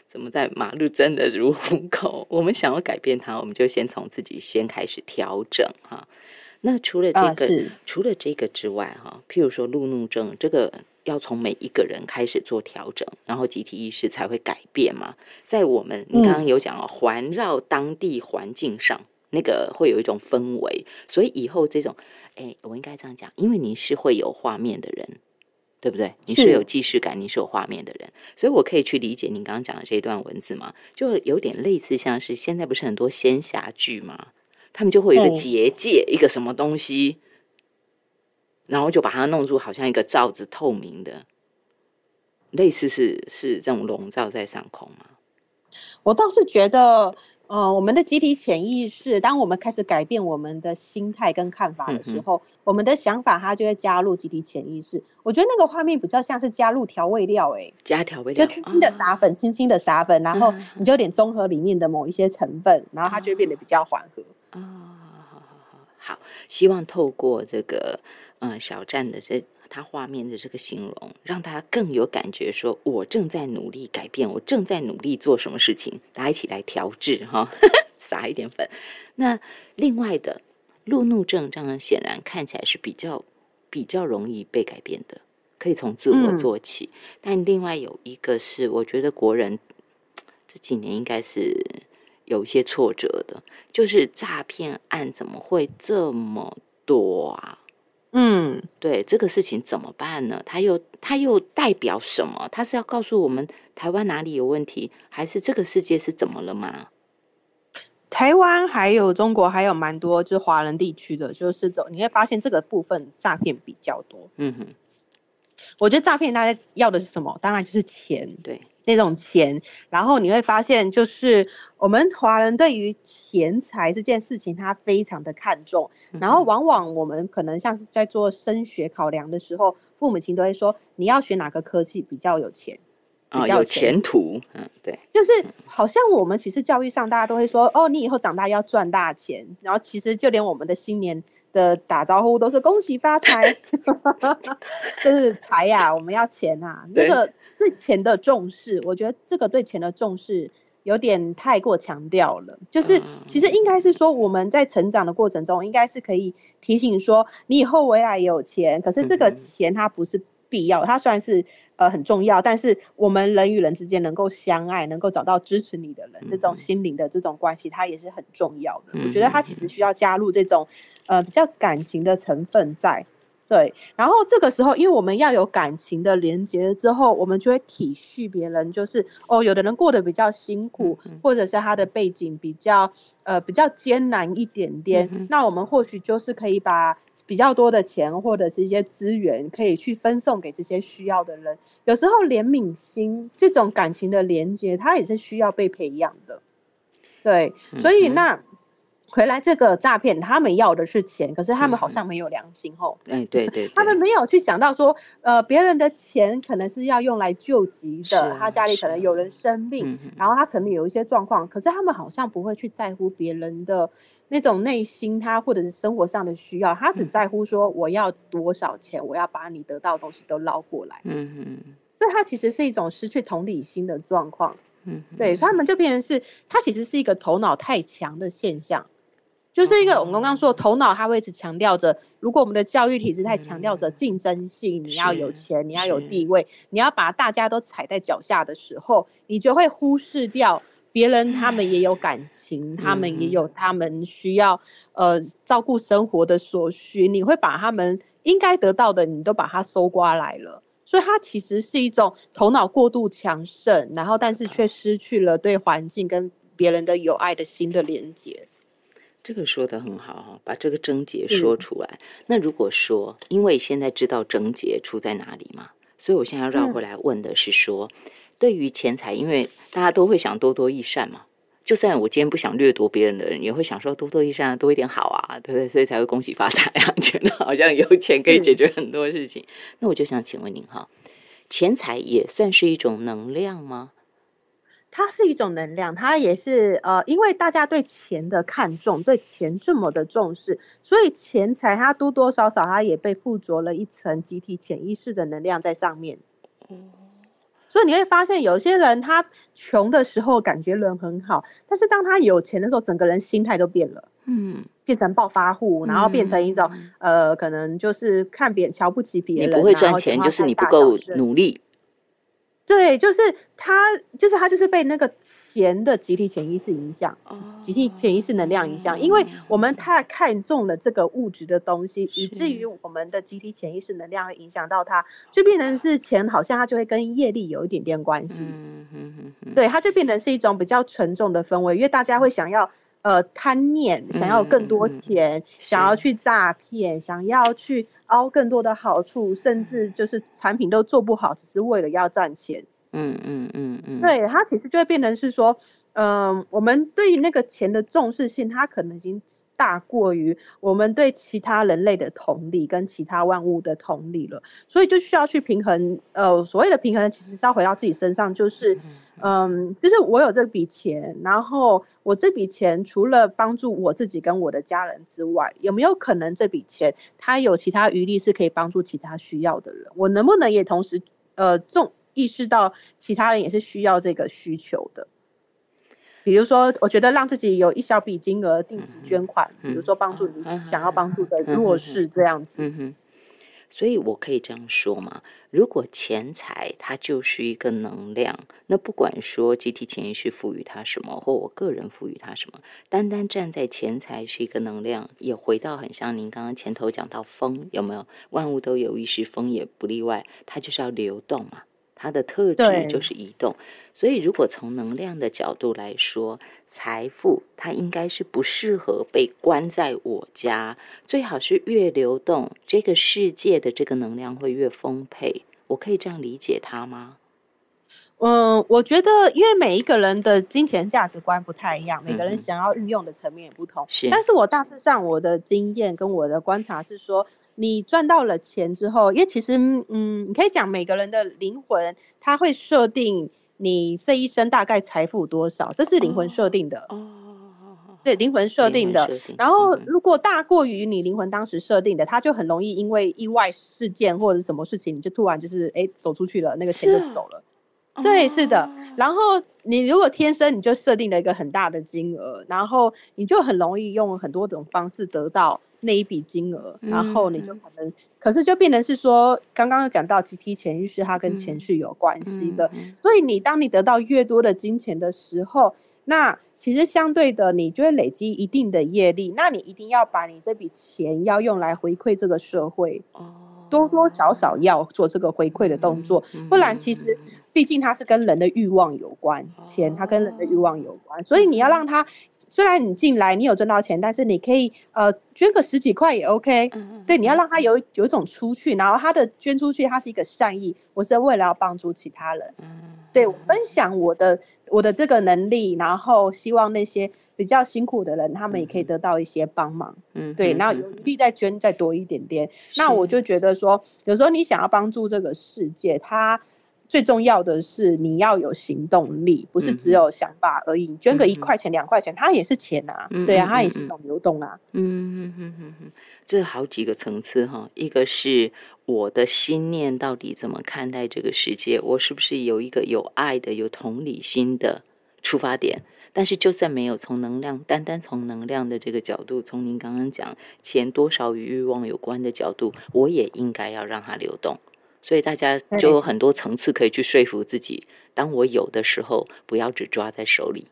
怎么在马路真的如虎口？(laughs) 我们想要改变它，我们就先从自己先开始调整哈。那除了这个，除了这个之外哈，譬如说路怒症，这个要从每一个人开始做调整，然后集体意识才会改变嘛。在我们你刚刚有讲了，环绕当地环境上，那个会有一种氛围，所以以后这种，哎，我应该这样讲，因为你是会有画面的人。对不对？你是有既视感，你是有画面的人，所以我可以去理解您刚刚讲的这一段文字嘛？就有点类似，像是现在不是很多仙侠剧吗？他们就会有一个结界，一个什么东西，然后就把它弄出好像一个罩子，透明的，类似是是这种笼罩在上空吗？我倒是觉得。呃，我们的集体潜意识，当我们开始改变我们的心态跟看法的时候，我们的想法它就会加入集体潜意识。我觉得那个画面比较像是加入调味料，哎，加调味料，就轻轻的撒粉，轻轻的撒粉，然后你就有点综合里面的某一些成分，然后它就会变得比较缓和。啊，好好好，好，希望透过这个嗯小站的这。他画面的这个形容，让大家更有感觉，说我正在努力改变，我正在努力做什么事情，大家一起来调制哈，(laughs) 撒一点粉。那另外的路怒症，这样显然看起来是比较比较容易被改变的，可以从自我做起。但另外有一个是，我觉得国人这几年应该是有一些挫折的，就是诈骗案怎么会这么多啊？嗯，对这个事情怎么办呢？它又它又代表什么？它是要告诉我们台湾哪里有问题，还是这个世界是怎么了吗？台湾还有中国还有蛮多就是华人地区的，就是走你会发现这个部分诈骗比较多。嗯哼，我觉得诈骗大家要的是什么？当然就是钱。对。那种钱，然后你会发现，就是我们华人对于钱财这件事情，他非常的看重。然后往往我们可能像是在做升学考量的时候，父母亲都会说，你要学哪个科技比较有钱，比较有前途。嗯，对，就是好像我们其实教育上，大家都会说，哦，你以后长大要赚大钱。然后其实就连我们的新年的打招呼都是恭喜发财，(laughs) 就是财呀，我们要钱啊，那个。对钱的重视，我觉得这个对钱的重视有点太过强调了。就是其实应该是说，我们在成长的过程中，应该是可以提醒说，你以后未来也有钱，可是这个钱它不是必要，它虽然是呃很重要。但是我们人与人之间能够相爱，能够找到支持你的人，这种心灵的这种关系，它也是很重要的。我觉得它其实需要加入这种呃比较感情的成分在。对，然后这个时候，因为我们要有感情的连接之后，我们就会体恤别人，就是哦，有的人过得比较辛苦，或者是他的背景比较呃比较艰难一点点，那我们或许就是可以把比较多的钱或者是一些资源，可以去分送给这些需要的人。有时候怜悯心这种感情的连接，它也是需要被培养的。对，所以那。回来这个诈骗，他们要的是钱，可是他们好像没有良心哦。哎，对对，他们没有去想到说，呃，别人的钱可能是要用来救急的，他家里可能有人生病，然后他可能有一些状况，可是他们好像不会去在乎别人的那种内心，他或者是生活上的需要，他只在乎说我要多少钱，我要把你得到的东西都捞过来。嗯嗯，所以他其实是一种失去同理心的状况。嗯，对，所以他们就变成是，他其实是一个头脑太强的现象。就是一个我们刚刚说，头脑它会一直强调着，如果我们的教育体制太强调着竞争性，你要有钱，你要有地位，你要把大家都踩在脚下的时候，你就会忽视掉别人，他们也有感情，他们也有他们需要呃照顾生活的所需，你会把他们应该得到的，你都把它搜刮来了，所以它其实是一种头脑过度强盛，然后但是却失去了对环境跟别人的有爱的心的连接。这个说的很好哈，把这个症结说出来。那如果说，因为现在知道症结出在哪里嘛，所以我现在要绕回来问的是说，对于钱财，因为大家都会想多多益善嘛，就算我今天不想掠夺别人的人，也会想说多多益善多一点好啊，对不对？所以才会恭喜发财啊，(laughs) 觉得好像有钱可以解决很多事情。那我就想请问您哈，钱财也算是一种能量吗？它是一种能量，它也是呃，因为大家对钱的看重，对钱这么的重视，所以钱财它多多少少它也被附着了一层集体潜意识的能量在上面。所以你会发现有些人他穷的时候感觉人很好，但是当他有钱的时候，整个人心态都变了，嗯，变成暴发户，然后变成一种呃，可能就是看别人瞧不起别人，你不会赚钱，就是你不够努力。对，就是他，就是他，就是被那个钱的集体潜意识影响，集体潜意识能量影响。因为我们太看重了这个物质的东西，以至于我们的集体潜意识能量会影响到他，就变成是钱，好像它就会跟业力有一点点关系。嗯嗯嗯对，它就变成是一种比较沉重的氛围，因为大家会想要呃贪念，想要更多钱，想要去诈骗，想要去。凹更多的好处，甚至就是产品都做不好，只是为了要赚钱。嗯嗯嗯嗯，对，它其实就会变成是说，嗯，我们对那个钱的重视性，它可能已经大过于我们对其他人类的同理跟其他万物的同理了，所以就需要去平衡。呃，所谓的平衡，其实是要回到自己身上，就是。嗯，就是我有这笔钱，然后我这笔钱除了帮助我自己跟我的家人之外，有没有可能这笔钱它有其他余力是可以帮助其他需要的人？我能不能也同时呃重意识到其他人也是需要这个需求的？比如说，我觉得让自己有一小笔金额定时捐款，比如说帮助你想要帮助的弱势这样子。所以我可以这样说嘛？如果钱财它就是一个能量，那不管说集体潜意识赋予它什么，或我个人赋予它什么，单单站在钱财是一个能量，也回到很像您刚刚前头讲到风，有没有？万物都有意识，风也不例外，它就是要流动嘛。它的特质就是移动，所以如果从能量的角度来说，财富它应该是不适合被关在我家，最好是越流动，这个世界的这个能量会越丰沛。我可以这样理解它吗？嗯，我觉得因为每一个人的金钱价值观不太一样，每个人想要运用的层面也不同。是，但是我大致上我的经验跟我的观察是说。你赚到了钱之后，因为其实，嗯，你可以讲每个人的灵魂，他会设定你这一生大概财富多少，这是灵魂设定的。哦对，灵魂设定的。然后，如果大过于你灵魂当时设定的，他就很容易因为意外事件或者什么事情，你就突然就是哎走出去了，那个钱就走了。对，是的。然后你如果天生你就设定了一个很大的金额，然后你就很容易用很多种方式得到。那一笔金额，然后你就可能，可是就变成是说，刚刚讲到集体潜意识，它跟钱是有关系的。所以你当你得到越多的金钱的时候，那其实相对的，你就会累积一定的业力。那你一定要把你这笔钱要用来回馈这个社会，多多少少要做这个回馈的动作，不然其实毕竟它是跟人的欲望有关，钱它跟人的欲望有关，所以你要让它。虽然你进来，你有赚到钱，但是你可以呃捐个十几块也 OK。对，你要让他有有一种出去，然后他的捐出去，他是一个善意，我是为了要帮助其他人。嗯对，我分享我的我的这个能力，然后希望那些比较辛苦的人，他们也可以得到一些帮忙。嗯，对，然后有余力再捐再多一点点。那我就觉得说，有时候你想要帮助这个世界，它最重要的是你要有行动力，不是只有想法而已。捐个一块钱、两块钱，它也是钱啊。对啊，它也是一种流动啊。嗯嗯嗯嗯嗯，这好几个层次哈，一个是。我的心念到底怎么看待这个世界？我是不是有一个有爱的、有同理心的出发点？但是，就算没有从能量，单单从能量的这个角度，从您刚刚讲钱多少与欲望有关的角度，我也应该要让它流动。所以，大家就有很多层次可以去说服自己：当我有的时候，不要只抓在手里。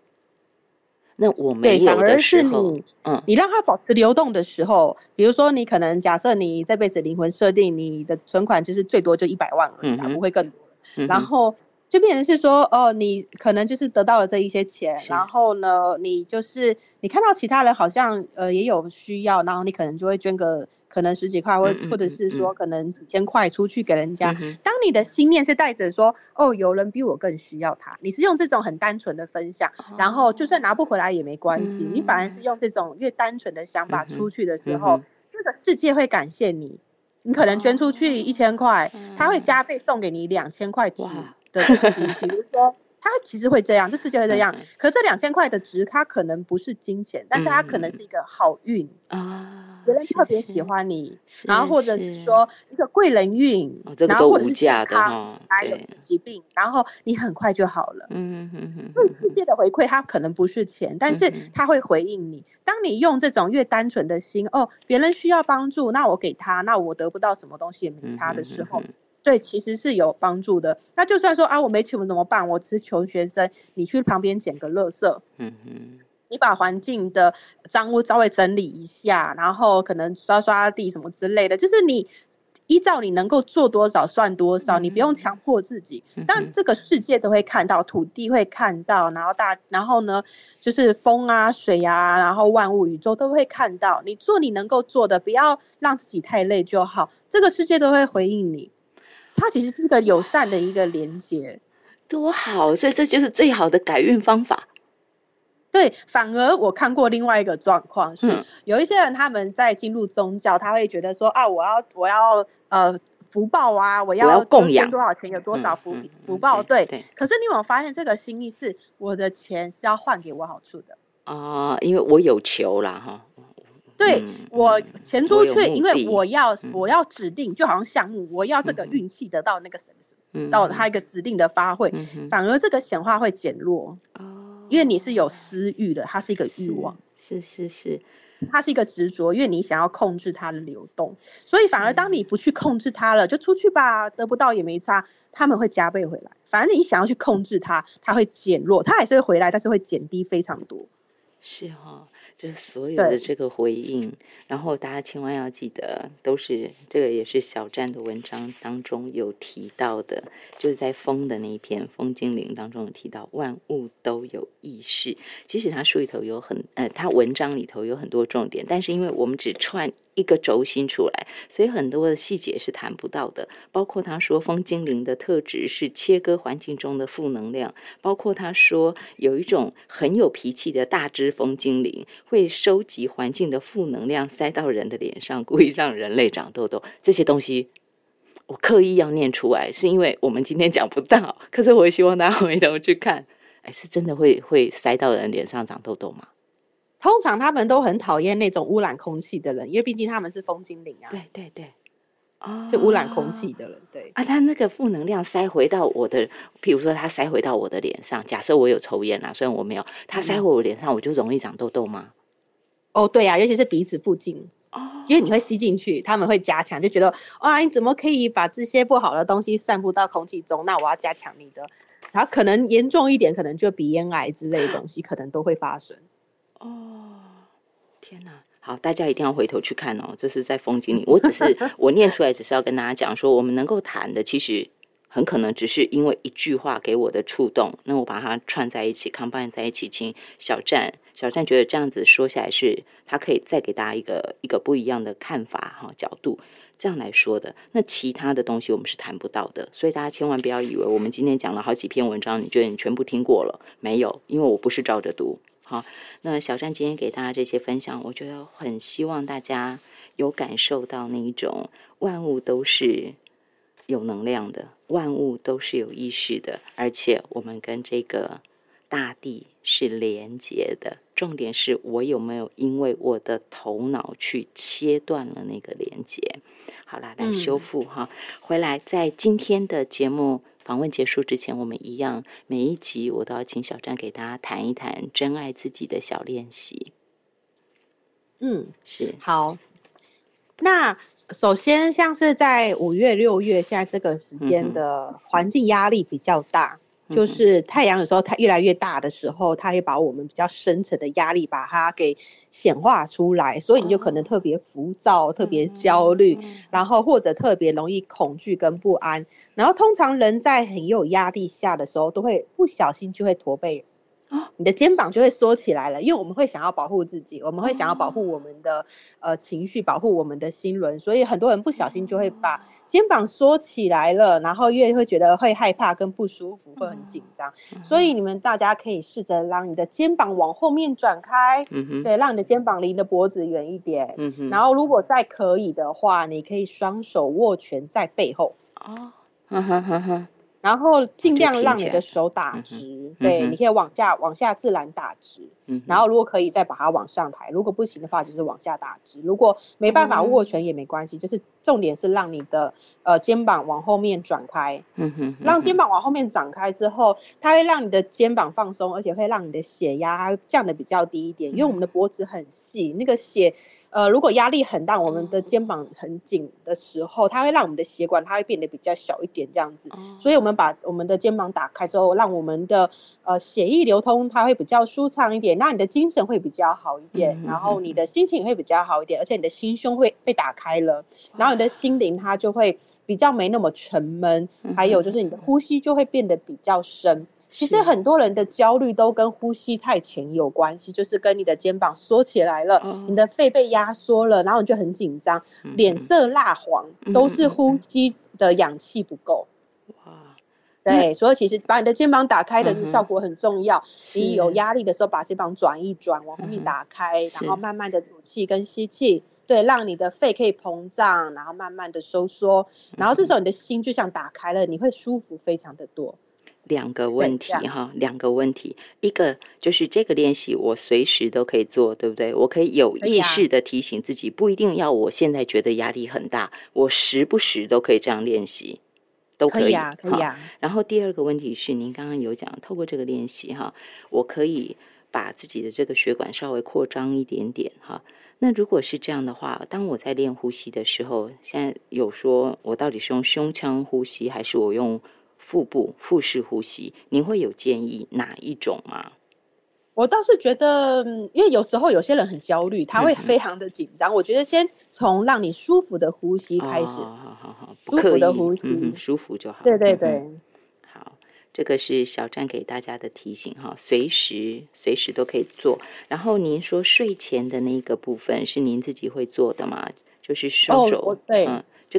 那我没有的时候，嗯，你让它保持流动的时候，比如说你可能假设你这辈子灵魂设定你的存款就是最多就一百万而已，不会更多。然后就变成是说，哦，你可能就是得到了这一些钱，然后呢，你就是你看到其他人好像呃也有需要，然后你可能就会捐个。可能十几块，或或者是说可能几千块出去给人家。当你的心念是带着说，哦，有人比我更需要他，你是用这种很单纯的分享，然后就算拿不回来也没关系，你反而是用这种越单纯的想法出去的时候，这个世界会感谢你。你可能捐出去一千块，他会加倍送给你两千块值的比如说。(laughs) 它其实会这样，这世界会这样。可这两千块的值，它可能不是金钱，但是它可能是一个好运啊，别人特别喜欢你，然后或者是说一个贵人运，然后或者是健康，还有疾病，然后你很快就好了。嗯嗯嗯。所以世界的回馈，它可能不是钱，但是它会回应你。当你用这种越单纯的心，哦，别人需要帮助，那我给他，那我得不到什么东西也没差的时候。对，其实是有帮助的。那就算说啊，我没钱怎么办？我只是穷学生，你去旁边捡个垃圾，嗯嗯，你把环境的脏污稍微整理一下，然后可能刷刷地什么之类的，就是你依照你能够做多少算多少，你不用强迫自己。但这个世界都会看到，土地会看到，然后大，然后呢，就是风啊、水啊，然后万物宇宙都会看到。你做你能够做的，不要让自己太累就好。这个世界都会回应你。它其实是个友善的一个连接，多好！所以这就是最好的改运方法。对，反而我看过另外一个状况是，有一些人他们在进入宗教，他会觉得说啊，我要我要呃福报啊，我要供养多少钱，有多少福福报。对，可是你有没有发现这个心意是，我的钱是要换给我好处的啊？因为我有求啦，哈。对我钱出去，因为我要我要指定，就好像项目，我要这个运气得到那个到他一个指定的发挥，反而这个显化会减弱哦，因为你是有私欲的，它是一个欲望，是是是，它是一个执着，因为你想要控制它的流动，所以反而当你不去控制它了，就出去吧，得不到也没差，他们会加倍回来。反正你想要去控制它，它会减弱，它还是会回来，但是会减低非常多。是哈。就是所有的这个回应，然后大家千万要记得，都是这个也是小站的文章当中有提到的，就是在风的那一篇《风精灵》当中有提到，万物都有意识。其实他书里头有很呃，他文章里头有很多重点，但是因为我们只串。一个轴心出来，所以很多的细节是谈不到的。包括他说风精灵的特质是切割环境中的负能量，包括他说有一种很有脾气的大只风精灵会收集环境的负能量塞到人的脸上，故意让人类长痘痘。这些东西我刻意要念出来，是因为我们今天讲不到。可是我希望大家回头去看，哎，是真的会会塞到人脸上长痘痘吗？通常他们都很讨厌那种污染空气的人，因为毕竟他们是风精灵啊。对对对，哦，是污染空气的人。对啊，他那个负能量塞回到我的，譬如说他塞回到我的脸上，假设我有抽烟啊，虽然我没有，他塞回我脸上，我就容易长痘痘吗？哦，对呀，尤其是鼻子附近哦，因为你会吸进去，他们会加强，就觉得哇，你怎么可以把这些不好的东西散布到空气中？那我要加强你的，然后可能严重一点，可能就鼻咽癌之类的东西，可能都会发生。哦，天哪！好，大家一定要回头去看哦。这是在风景里，我只是 (laughs) 我念出来，只是要跟大家讲说，我们能够谈的，其实很可能只是因为一句话给我的触动，那我把它串在一起，combine 在一起，请小站小站觉得这样子说下来是，他可以再给大家一个一个不一样的看法哈角度，这样来说的。那其他的东西我们是谈不到的，所以大家千万不要以为我们今天讲了好几篇文章，你觉得你全部听过了没有？因为我不是照着读。好，那小站今天给大家这些分享，我觉得很希望大家有感受到那一种万物都是有能量的，万物都是有意识的，而且我们跟这个大地是连接的。重点是我有没有因为我的头脑去切断了那个连接？好啦，来修复哈。回来，在今天的节目访问结束之前，我们一样每一集我都要请小站给大家谈一谈真爱自己的小练习。嗯，是好。那首先，像是在五月、六月现在这个时间的环境压力比较大。就是太阳有时候它越来越大的时候，它会把我们比较深层的压力把它给显化出来，所以你就可能特别浮躁、特别焦虑，然后或者特别容易恐惧跟不安。然后通常人在很有压力下的时候，都会不小心就会驼背。你的肩膀就会缩起来了，因为我们会想要保护自己，我们会想要保护我们的呃情绪，保护我们的心轮，所以很多人不小心就会把肩膀缩起来了，然后越会觉得会害怕跟不舒服，会很紧张。所以你们大家可以试着让你的肩膀往后面转开，对，让你的肩膀离你的脖子远一点。然后如果再可以的话，你可以双手握拳在背后。哦，哈哈哈哈。然后尽量让你的手打直，对，你可以往下往下自然打直，然后如果可以再把它往上抬，如果不行的话就是往下打直，如果没办法握拳也没关系，就是重点是让你的呃肩膀往后面转开，让肩膀往后面展开之后，它会让你的肩膀放松，而且会让你的血压降的比较低一点，因为我们的脖子很细，那个血。呃，如果压力很大，我们的肩膀很紧的时候，它会让我们的血管它会变得比较小一点，这样子。所以，我们把我们的肩膀打开之后，让我们的呃血液流通，它会比较舒畅一点，那你的精神会比较好一点，然后你的心情会比较好一点，而且你的心胸会被打开了，然后你的心灵它就会比较没那么沉闷，还有就是你的呼吸就会变得比较深。其实很多人的焦虑都跟呼吸太浅有关系，就是跟你的肩膀缩起来了，你的肺被压缩了，然后你就很紧张，脸色蜡黄，都是呼吸的氧气不够。哇，对，所以其实把你的肩膀打开的是效果很重要。你有压力的时候，把肩膀转一转，往后面打开，然后慢慢的吐气跟吸气，对，让你的肺可以膨胀，然后慢慢的收缩，然后这时候你的心就像打开了，你会舒服非常的多。两个问题哈，两个问题，一个就是这个练习我随时都可以做，对不对？我可以有意识的提醒自己，不一定要我现在觉得压力很大，我时不时都可以这样练习，都可以啊，可以啊。然后第二个问题是，您刚刚有讲，透过这个练习哈，我可以把自己的这个血管稍微扩张一点点哈。那如果是这样的话，当我在练呼吸的时候，现在有说我到底是用胸腔呼吸，还是我用？腹部腹式呼吸，您会有建议哪一种吗？我倒是觉得，因为有时候有些人很焦虑，他会非常的紧张。我觉得先从让你舒服的呼吸开始，好好好，舒服的呼吸，舒服就好。对对对，好，这个是小站给大家的提醒哈，随时随时都可以做。然后您说睡前的那个部分是您自己会做的吗？就是双手，对。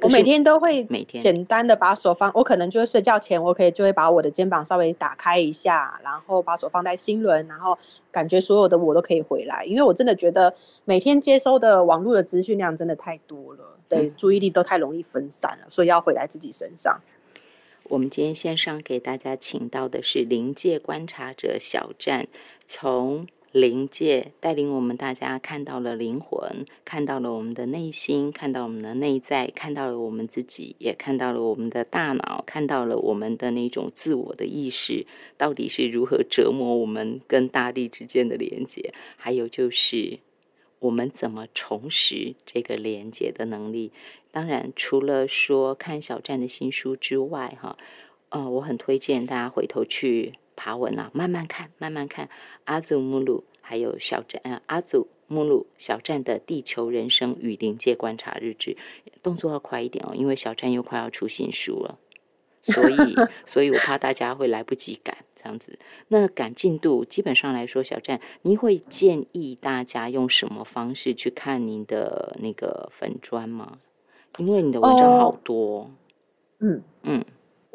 我每天都会每天简单的把手放，我可能就是睡觉前，我可以就会把我的肩膀稍微打开一下，然后把手放在心轮，然后感觉所有的我都可以回来，因为我真的觉得每天接收的网络的资讯量真的太多了，对，注意力都太容易分散了，所以要回来自己身上。我们今天线上给大家请到的是临界观察者小站，从。灵界带领我们大家看到了灵魂，看到了我们的内心，看到我们的内在，看到了我们自己，也看到了我们的大脑，看到了我们的那种自我的意识到底是如何折磨我们跟大地之间的连接，还有就是我们怎么重拾这个连接的能力。当然，除了说看小站的新书之外，哈，嗯，我很推荐大家回头去。爬文啊，慢慢看，慢慢看。阿祖目录还有小站，呃，阿祖目录小站的地球人生与临界观察日志，动作要快一点哦，因为小站又快要出新书了，所以，(laughs) 所以我怕大家会来不及赶这样子。那赶进度，基本上来说，小站，您会建议大家用什么方式去看您的那个粉砖吗？因为你的文章好多，嗯嗯。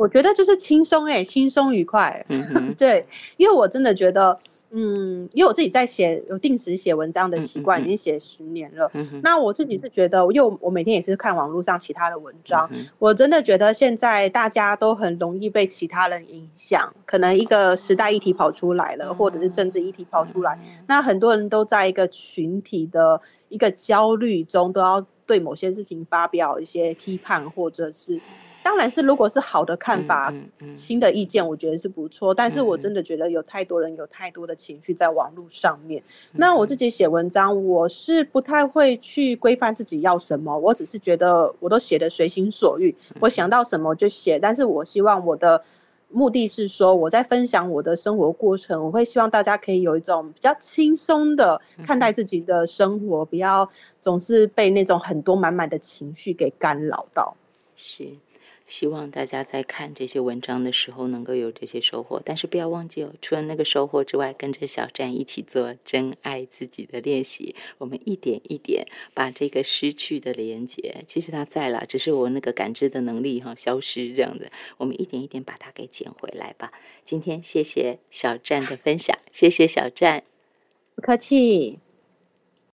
我觉得就是轻松哎，轻松愉快。嗯 (laughs) 对，因为我真的觉得，嗯，因为我自己在写有定时写文章的习惯，已经写十年了。那我自己是觉得，因为我每天也是看网络上其他的文章，我真的觉得现在大家都很容易被其他人影响。可能一个时代议题跑出来了，或者是政治议题跑出来，那很多人都在一个群体的一个焦虑中，都要对某些事情发表一些批判，或者是。当然是，如果是好的看法、新的意见，我觉得是不错。但是我真的觉得有太多人有太多的情绪在网络上面。那我自己写文章，我是不太会去规范自己要什么，我只是觉得我都写的随心所欲，我想到什么就写。但是我希望我的目的是说，我在分享我的生活过程，我会希望大家可以有一种比较轻松的看待自己的生活，不要总是被那种很多满满的情绪给干扰到。是。希望大家在看这些文章的时候能够有这些收获，但是不要忘记哦，除了那个收获之外，跟着小站一起做真爱自己的练习。我们一点一点把这个失去的连接，其实它在了，只是我那个感知的能力哈消失这样的。我们一点一点把它给捡回来吧。今天谢谢小站的分享，谢谢小站，不客气。